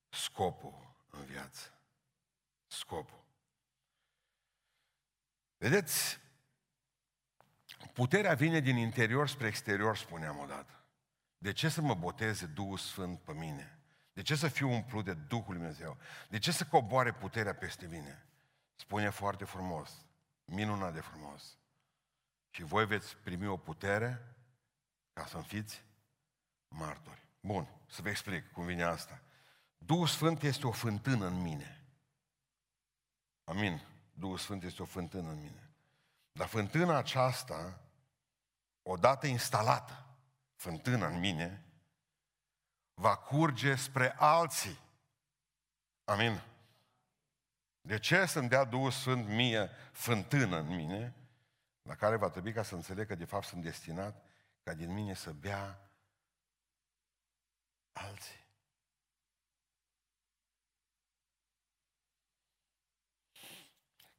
scopul în viață. Scopul. Vedeți, puterea vine din interior spre exterior, spuneam odată. De ce să mă boteze Duhul Sfânt pe mine? De ce să fiu umplut de Duhul Lui Dumnezeu? De ce să coboare puterea peste mine? Spune foarte frumos, minunat de frumos. Și voi veți primi o putere ca să fiți martori. Bun, să vă explic cum vine asta. Duhul Sfânt este o fântână în mine. Amin. Duhul Sfânt este o fântână în mine. Dar fântâna aceasta, odată instalată, fântâna în mine, va curge spre alții. Amin. De ce să-mi dea Duhul Sfânt mie fântână în mine, la care va trebui ca să înțeleg că de fapt sunt destinat ca din mine să bea alții.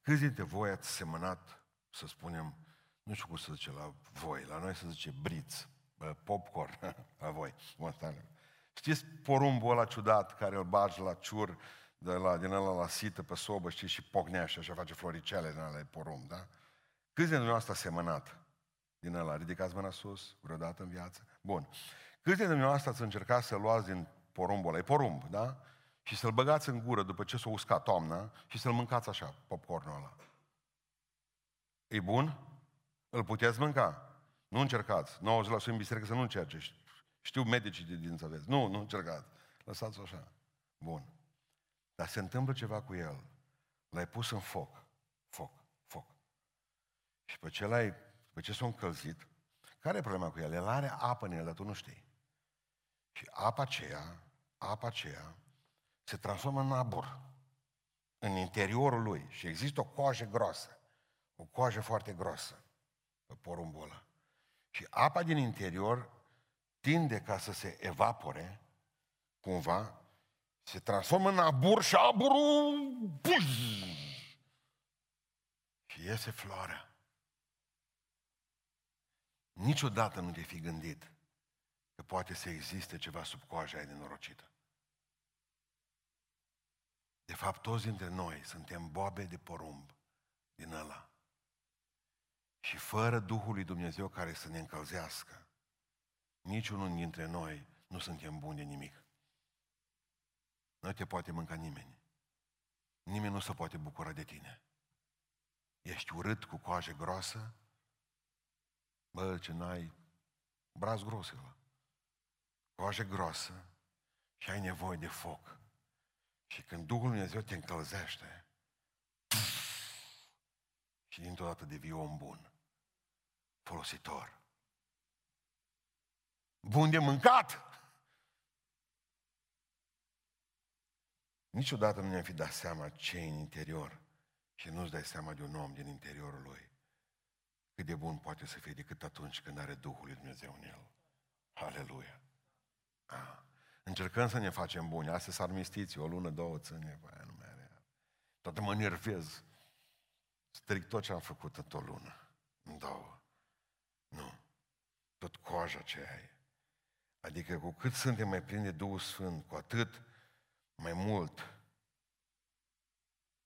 Câți dintre voi ați semănat, să spunem, nu știu cum să zice la voi, la noi se zice briț, popcorn <laughs> la voi. Știți porumbul ăla ciudat care îl bagi la ciur, de la, din ăla la sită pe sobă, știți, și pocnea și așa face floricele din ăla porumb, da? Câți dintre dumneavoastră a semănat din ăla? Ridicați mâna sus vreodată în viață? Bun. Câți dintre dumneavoastră ați încercat să luați din porumbul ăla? E porumb, da? Și să-l băgați în gură după ce s-a uscat toamna și să-l mâncați așa, popcornul ăla. E bun? Îl puteți mânca? Nu încercați. 90% în biserică să nu încerce. Știu medicii de dinți aveți. Nu, nu încercați. Lăsați-o așa. Bun. Dar se întâmplă ceva cu el. L-ai pus în foc. Foc, foc. Și pe ce l-ai, pe ce s-a încălzit, care e problema cu el? El are apă în el, dar tu nu știi. Și apa aceea, apa aceea, se transformă în abur. În interiorul lui. Și există o coajă groasă. O coajă foarte groasă pe porumbul ăla. Și apa din interior tinde ca să se evapore, cumva, se transformă în abur și aburul buz, și iese floarea. Niciodată nu te fi gândit că poate să existe ceva sub coaja aia nenorocită. De fapt, toți dintre noi suntem boabe de porumb din ăla. Și fără Duhul lui Dumnezeu care să ne încălzească, niciunul dintre noi nu suntem buni de nimic. Nu te poate mânca nimeni. Nimeni nu se poate bucura de tine. Ești urât cu coajă groasă? Bă, ce n-ai braz gros ăla. Coajă groasă și ai nevoie de foc. Și când Duhul Dumnezeu te încălzește, și dintr-o dată devii om bun, folositor. Bun de mâncat! Niciodată nu ne-am fi dat seama ce în interior și nu-ți dai seama de un om din interiorul lui. Cât de bun poate să fie decât atunci când are Duhul lui Dumnezeu în el. Aleluia! Ah. Încercăm să ne facem buni. Astăzi s armistiți, o lună, două, ține, aia nu mai are. Toată mă nervez. Stric tot ce am făcut în o lună, în două. Nu. Tot coaja ce ai. Adică cu cât suntem mai plini de Duhul Sfânt, cu atât mai mult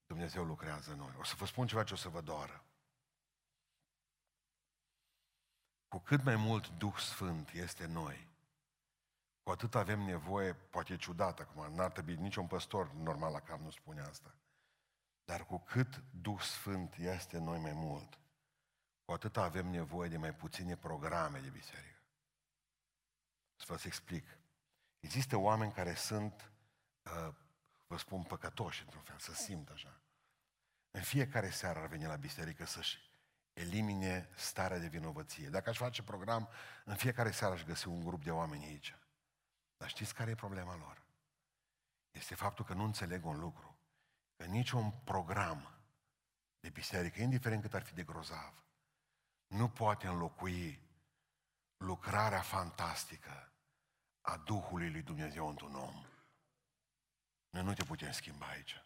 Dumnezeu lucrează în noi. O să vă spun ceva ce o să vă doară. Cu cât mai mult Duh Sfânt este în noi, cu atât avem nevoie, poate e ciudat acum, n-ar trebui niciun păstor normal la cap nu spune asta. Dar cu cât Duh Sfânt este în noi mai mult, cu atât avem nevoie de mai puține programe de biserică. Să vă explic. Există oameni care sunt, uh, vă spun, păcătoși într-un fel, să simt așa. În fiecare seară ar veni la biserică să-și elimine starea de vinovăție. Dacă aș face program, în fiecare seară aș găsi un grup de oameni aici. Dar știți care e problema lor? Este faptul că nu înțeleg un lucru. Că niciun program de biserică, indiferent cât ar fi de grozav, nu poate înlocui lucrarea fantastică a Duhului lui Dumnezeu într-un om. Noi nu te putem schimba aici.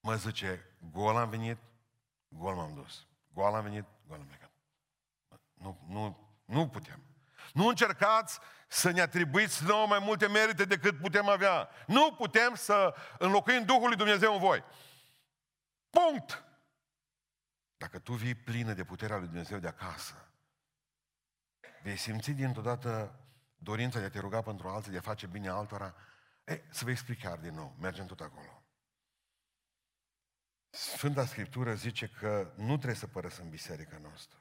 Mă zice, gol am venit, gol m-am dus. Gol am venit, gol am plecat. Nu, nu, nu putem. Nu încercați să ne atribuiți nouă mai multe merite decât putem avea. Nu putem să înlocuim Duhul lui Dumnezeu în voi. Punct! Dacă tu vii plină de puterea lui Dumnezeu de acasă, vei simți dintr-o dată dorința de a te ruga pentru alții, de a face bine altora, e, să vă explic chiar din nou, mergem tot acolo. Sfânta Scriptură zice că nu trebuie să părăsăm biserica noastră,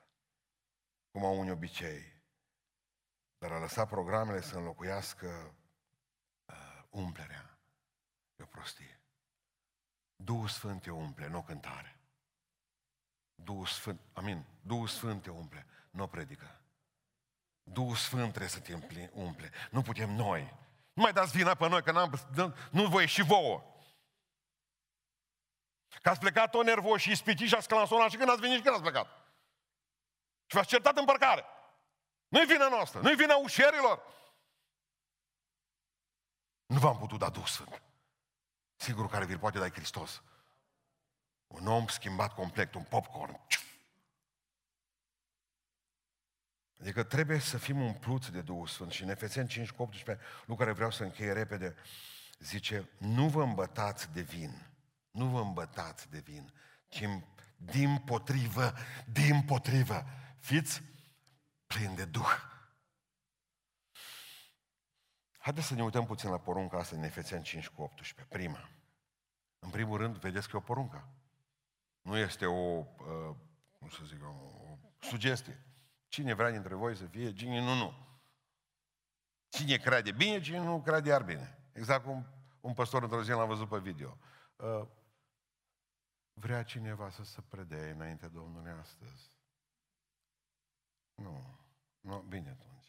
cum au unii obicei, dar a lăsat programele să înlocuiască uh, umplerea. E o prostie. Duhul Sfânt te umple, nu o cântare. Duhul Sfânt, amin, Duhul Sfânt te umple, nu o predică. Duhul Sfânt trebuie să te umple. Nu putem noi. Nu mai dați vina pe noi, că n-am, nu voi și vouă. Că ați plecat tot nervos și ispitit și ați clansonat și când ați venit și când ați plecat. Și v-ați certat în parcare. Nu-i vina noastră, nu-i vina ușerilor. Nu v-am putut da Duh Sfânt. Sigur care vi poate da Hristos. Un om schimbat complet, un popcorn. Adică trebuie să fim umpluți de Duhul Sfânt. Și în Efeseni 5 cu 18, lucru care vreau să încheie repede, zice, nu vă îmbătați de vin, nu vă îmbătați de vin, ci din potrivă, din potrivă, fiți plini de Duh. Haideți să ne uităm puțin la porunca asta din Efeseni 5 cu 18, prima. În primul rând, vedeți că e o poruncă. Nu este o, uh, cum să zic, o, o sugestie. Cine vrea dintre voi să fie, cine nu, nu. Cine crede bine, cine nu crede iar bine. Exact cum un păstor într-o zi l-am văzut pe video. Uh, vrea cineva să se predee înainte Domnului astăzi? Nu. Nu, bine atunci.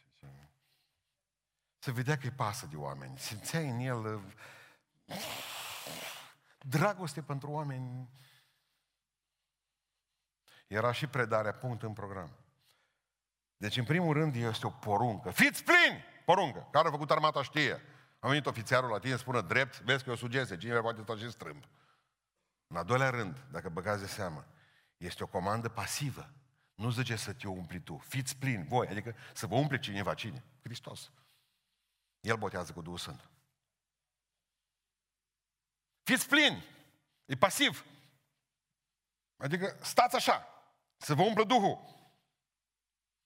Să vedea că îi pasă de oameni. Simțeai în el uh, dragoste pentru oameni. Era și predarea punct în program. Deci, în primul rând, este o poruncă. Fiți plini! Poruncă. Care a făcut armata știe. A venit ofițerul la tine, spune drept, vezi că e o sugestie, cine poate sta și strâmb. În al doilea rând, dacă băgați de seamă, este o comandă pasivă. Nu zice să te umpli tu. Fiți plini, voi, adică să vă umple cineva. Cine? Hristos. El botează cu Duhul Sfânt. Fiți plini. E pasiv. Adică stați așa, să vă umplă Duhul.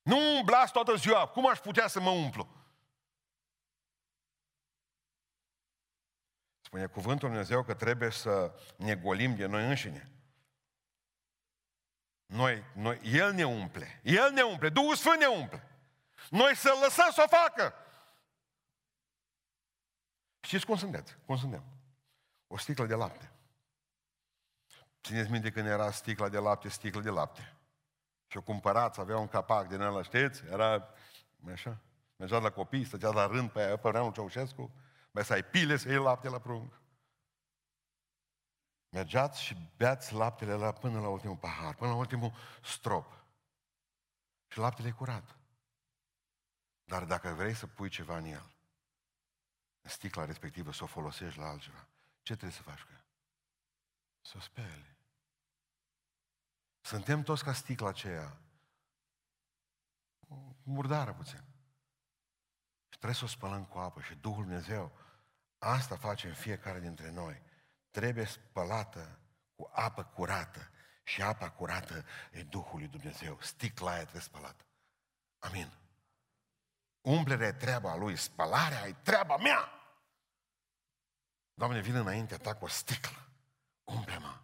Nu umblați toată ziua. Cum aș putea să mă umplu? Spune cuvântul Dumnezeu că trebuie să ne golim de noi înșine. Noi, noi, El ne umple. El ne umple. Duhul Sfânt ne umple. Noi să-L lăsăm să o facă. Știți cum sunteți? Cum suntem? O sticlă de lapte. Țineți minte când era sticla de lapte, sticlă de lapte. Și o cumpărați, avea un capac din ăla, știți? Era, așa, mergea la copii, stătea la rând pe, pe vreamul Ceaușescu, mai să ai pile să iei lapte la prunc. Mergeați și beați laptele la până la ultimul pahar, până la ultimul strop. Și laptele e curat. Dar dacă vrei să pui ceva în el, în sticla respectivă, să o folosești la altceva, ce trebuie să faci cu ea? Să o speli. Suntem toți ca sticla aceea. Murdară puțin. Și trebuie să o spălăm cu apă. Și Duhul Dumnezeu asta face în fiecare dintre noi. Trebuie spălată cu apă curată. Și apa curată e Duhul lui Dumnezeu. Sticla aia trebuie spălată. Amin. Umplerea e treaba lui, spălarea e treaba mea. Doamne, vin înaintea ta cu o sticlă. Umple-mă.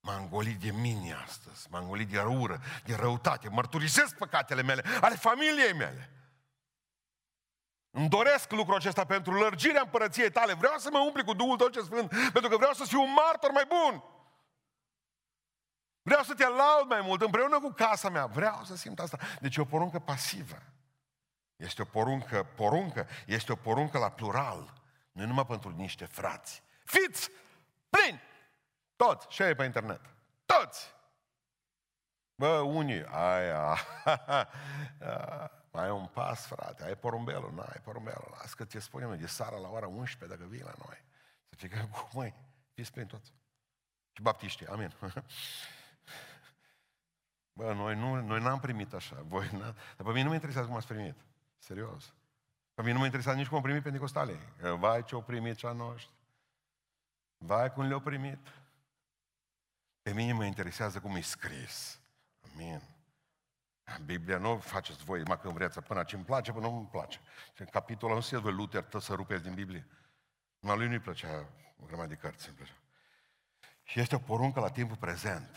M-am golit de mine astăzi, m-am golit de ură, de răutate, mărturisesc păcatele mele, ale familiei mele. Îmi doresc lucrul acesta pentru lărgirea împărăției tale. Vreau să mă umpli cu Duhul tău ce Sfânt, pentru că vreau să fiu un martor mai bun. Vreau să te laud mai mult împreună cu casa mea. Vreau să simt asta. Deci e o poruncă pasivă. Este o poruncă, poruncă, este o poruncă la plural. Nu numai pentru niște frați. Fiți plini! Toți. Și e pe internet. Toți! Bă, unii, aia, <laughs> mai ai un pas, frate, ai porumbelul, nu ai porumbelul, las că ți spunem de seara la ora 11 dacă vii la noi. Să fie că, cum <laughs> măi, fiți plini toți. Și baptiștii, amin. <laughs> Bă, noi, nu, noi n-am primit așa, voi n Dar pe mine nu mă interesează cum ați primit. Serios. Pe mine nu mă interesează nici cum au primit pentecostalii. Vai ce au primit cea noștri. Vai cum le-au primit. Pe mine mă interesează cum e scris. Amin. Biblia nu faceți voi, mai când vreți, până ce îmi place, până nu îmi place. Și în capitolul nu se voi Luther tot să rupeți din Biblie. Numai lui nu-i plăcea o grămadă de cărți, îmi plăcea. Și este o poruncă la timpul prezent.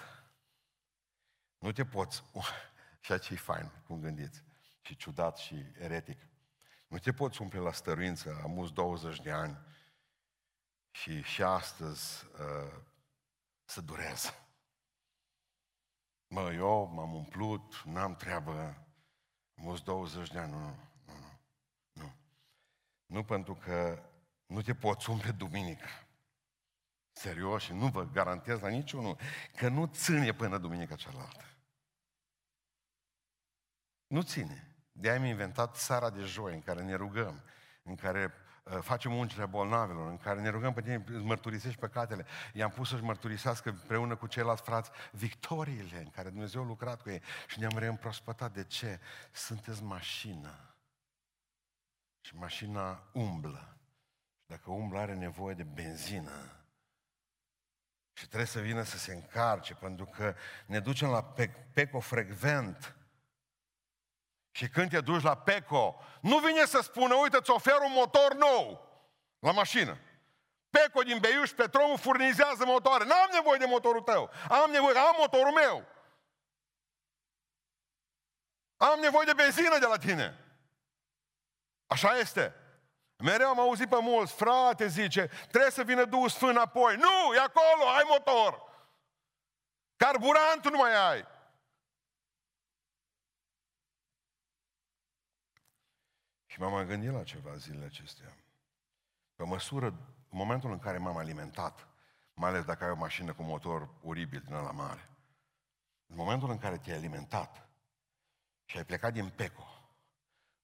Nu te poți, <laughs> și ce e fain, cum gândiți, și ciudat și eretic. Nu te poți umple la stăruință, am 20 de ani și și astăzi uh, să durează. Mă, eu m-am umplut, n-am treabă, am 20 de ani, nu, nu, nu, nu. Nu pentru că nu te poți umple duminica. Serios, și nu vă garantez la niciunul că nu ține până duminica cealaltă. Nu ține. De aia am inventat sara de joi în care ne rugăm, în care uh, facem uncile bolnavilor, în care ne rugăm pe tine, îți mărturisești păcatele. I-am pus să-și mărturisească împreună cu ceilalți frați victoriile în care Dumnezeu a lucrat cu ei și ne-am reîmprospătat. De ce? Sunteți mașină. Și mașina umblă. Și dacă umblă are nevoie de benzină, și trebuie să vină să se încarce, pentru că ne ducem la peco frecvent. Și când te duci la Peco, nu vine să spună, uite, îți ofer un motor nou la mașină. Peco din Beiuș, Petromul furnizează motoare. N-am nevoie de motorul tău. Am nevoie, am motorul meu. Am nevoie de benzină de la tine. Așa este. Mereu am auzit pe mulți, frate, zice, trebuie să vină Duhul Sfânt apoi. Nu, e acolo, ai motor. Carburantul nu mai ai. Și m-am mai gândit la ceva zilele acestea. Pe măsură, în momentul în care m-am alimentat, mai ales dacă ai o mașină cu motor uribil din la mare, în momentul în care te-ai alimentat și ai plecat din Peco,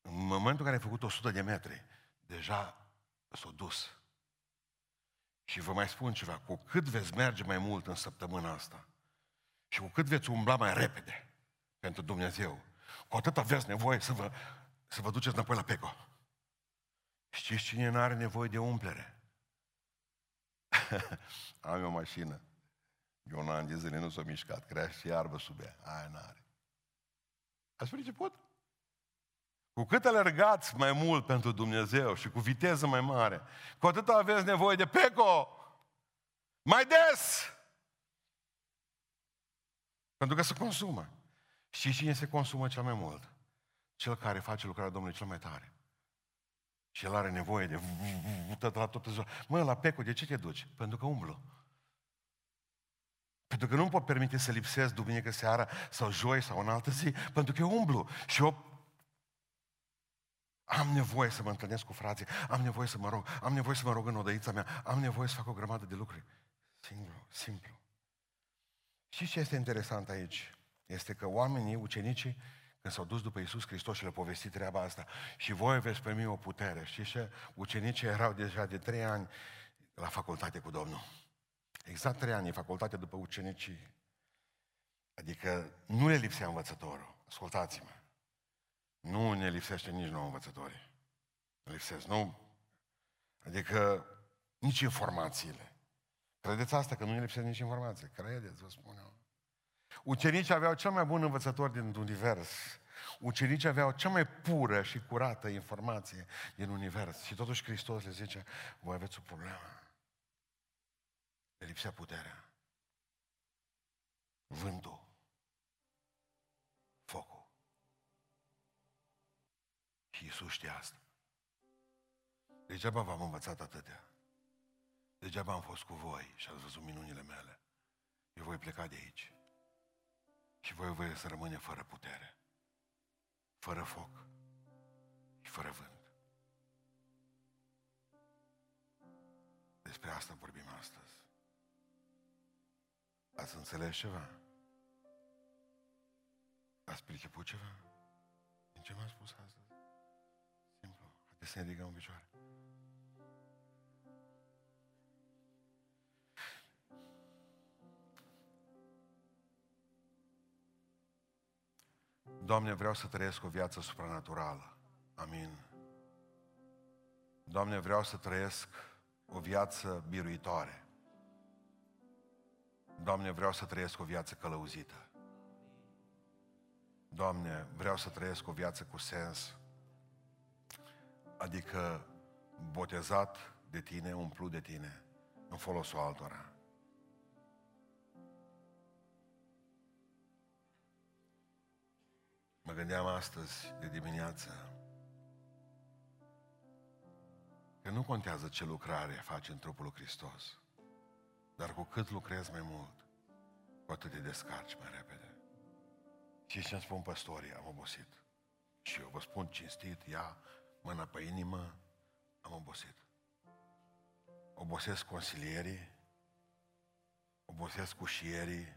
în momentul în care ai făcut 100 de metri, deja s-a dus. Și vă mai spun ceva, cu cât veți merge mai mult în săptămâna asta și cu cât veți umbla mai repede pentru Dumnezeu, cu atât aveți nevoie să vă să vă duceți înapoi la Peco. Știți cine nu are nevoie de umplere? <laughs> Am o mașină. De un an de zile nu s-a mișcat, crește iarbă sub ea. Aia n-are. Ați priceput? Cu cât alergați mai mult pentru Dumnezeu și cu viteză mai mare, cu atât aveți nevoie de peco mai des. Pentru că se consumă. Și cine se consumă cel mai mult? Cel care face lucrarea Domnului cel mai tare. Și el are nevoie de tot la toată ziua. Mă, la Peco, de ce te duci? Pentru că umblu. Pentru că nu pot permite să lipsesc duminică seara sau joi sau în altă zi, pentru că eu umblu. Și eu am nevoie să mă întâlnesc cu frații, am nevoie să mă rog, am nevoie să mă rog în odăița mea, am nevoie să fac o grămadă de lucruri. Simplu, simplu. Și ce este interesant aici? Este că oamenii, ucenicii, când s-au dus după Iisus Hristos și le-a povestit treaba asta. Și voi aveți pe mine o putere. Și ce? Ucenicii erau deja de trei ani la facultate cu Domnul. Exact trei ani în facultate după ucenicii. Adică nu le lipsea învățătorul. Ascultați-mă. Nu ne lipsește nici nouă învățătorii. Ne lipsesc, nu? Adică nici informațiile. Credeți asta, că nu ne lipsește nici informație. Credeți, vă spun eu. Ucenicii aveau cel mai bun învățător din univers. Ucenicii aveau cea mai pură și curată informație din univers. Și totuși Hristos le zice, voi aveți o problemă. Le lipsea puterea. Vântul. Focul. Și Iisus știa asta. Degeaba v-am învățat atâtea. Degeaba am fost cu voi și ați văzut minunile mele. Eu voi pleca de aici. Și voi voi să rămâne fără putere, fără foc și fără vânt. Despre asta vorbim astăzi. Ați înțeles ceva? Ați priceput ceva? Din ce m-am spus astăzi? Simplu. Haideți să ne ridicăm în picioare. Doamne, vreau să trăiesc o viață supranaturală. Amin. Doamne, vreau să trăiesc o viață biruitoare. Doamne, vreau să trăiesc o viață călăuzită. Doamne, vreau să trăiesc o viață cu sens, adică botezat de Tine, umplut de Tine, în folosul altora. Mă gândeam astăzi de dimineață că nu contează ce lucrare faci în trupul lui Hristos, dar cu cât lucrezi mai mult, cu atât te descarci mai repede. Și ce-mi spun păstorii, am obosit. Și eu vă spun cinstit, ia mâna pe inimă, am obosit. Obosesc consilierii, obosesc ușierii,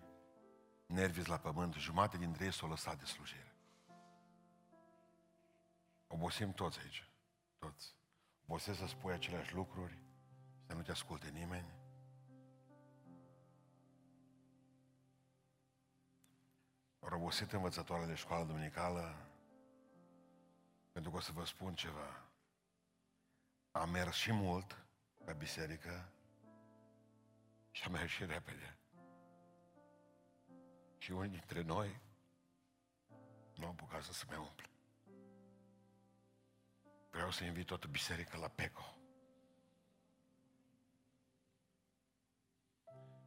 nerviți la pământ, jumate dintre ei s-au lăsat de slujire. Obosim toți aici. Toți. Obosesc să spui aceleași lucruri, să nu te asculte nimeni. Robosit învățătoare de școală duminicală, pentru că o să vă spun ceva. Am mers și mult la biserică și am mers și repede. Și unii dintre noi nu au apucat să se mai umple. Vreau să invit toată biserica la PECO.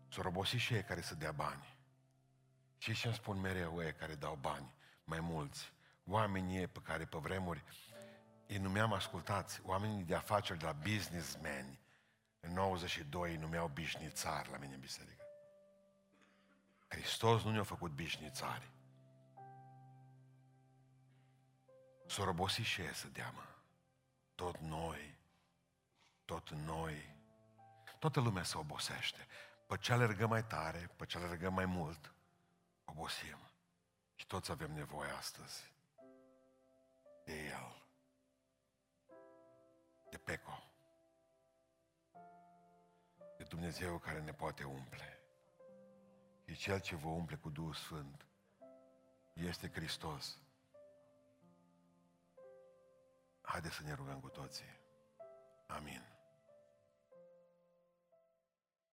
Să robosi și ei care să dea bani. Și ce îmi spun mereu ei care dau bani, mai mulți, oamenii pe care pe vremuri îi numeam, ascultați, oamenii de afaceri, de la businessmen, în 92 îi numeau bișnițari la mine în biserică. Hristos nu ne-a făcut bișnițari. S-a robosit și ei să dea, mă tot noi, tot noi, toată lumea se obosește. Pe ce alergăm mai tare, pe ce alergăm mai mult, obosim. Și toți avem nevoie astăzi de El, de Peco, de Dumnezeu care ne poate umple. E Cel ce vă umple cu Duhul Sfânt. Este Hristos. Haideți să ne rugăm cu toții. Amin.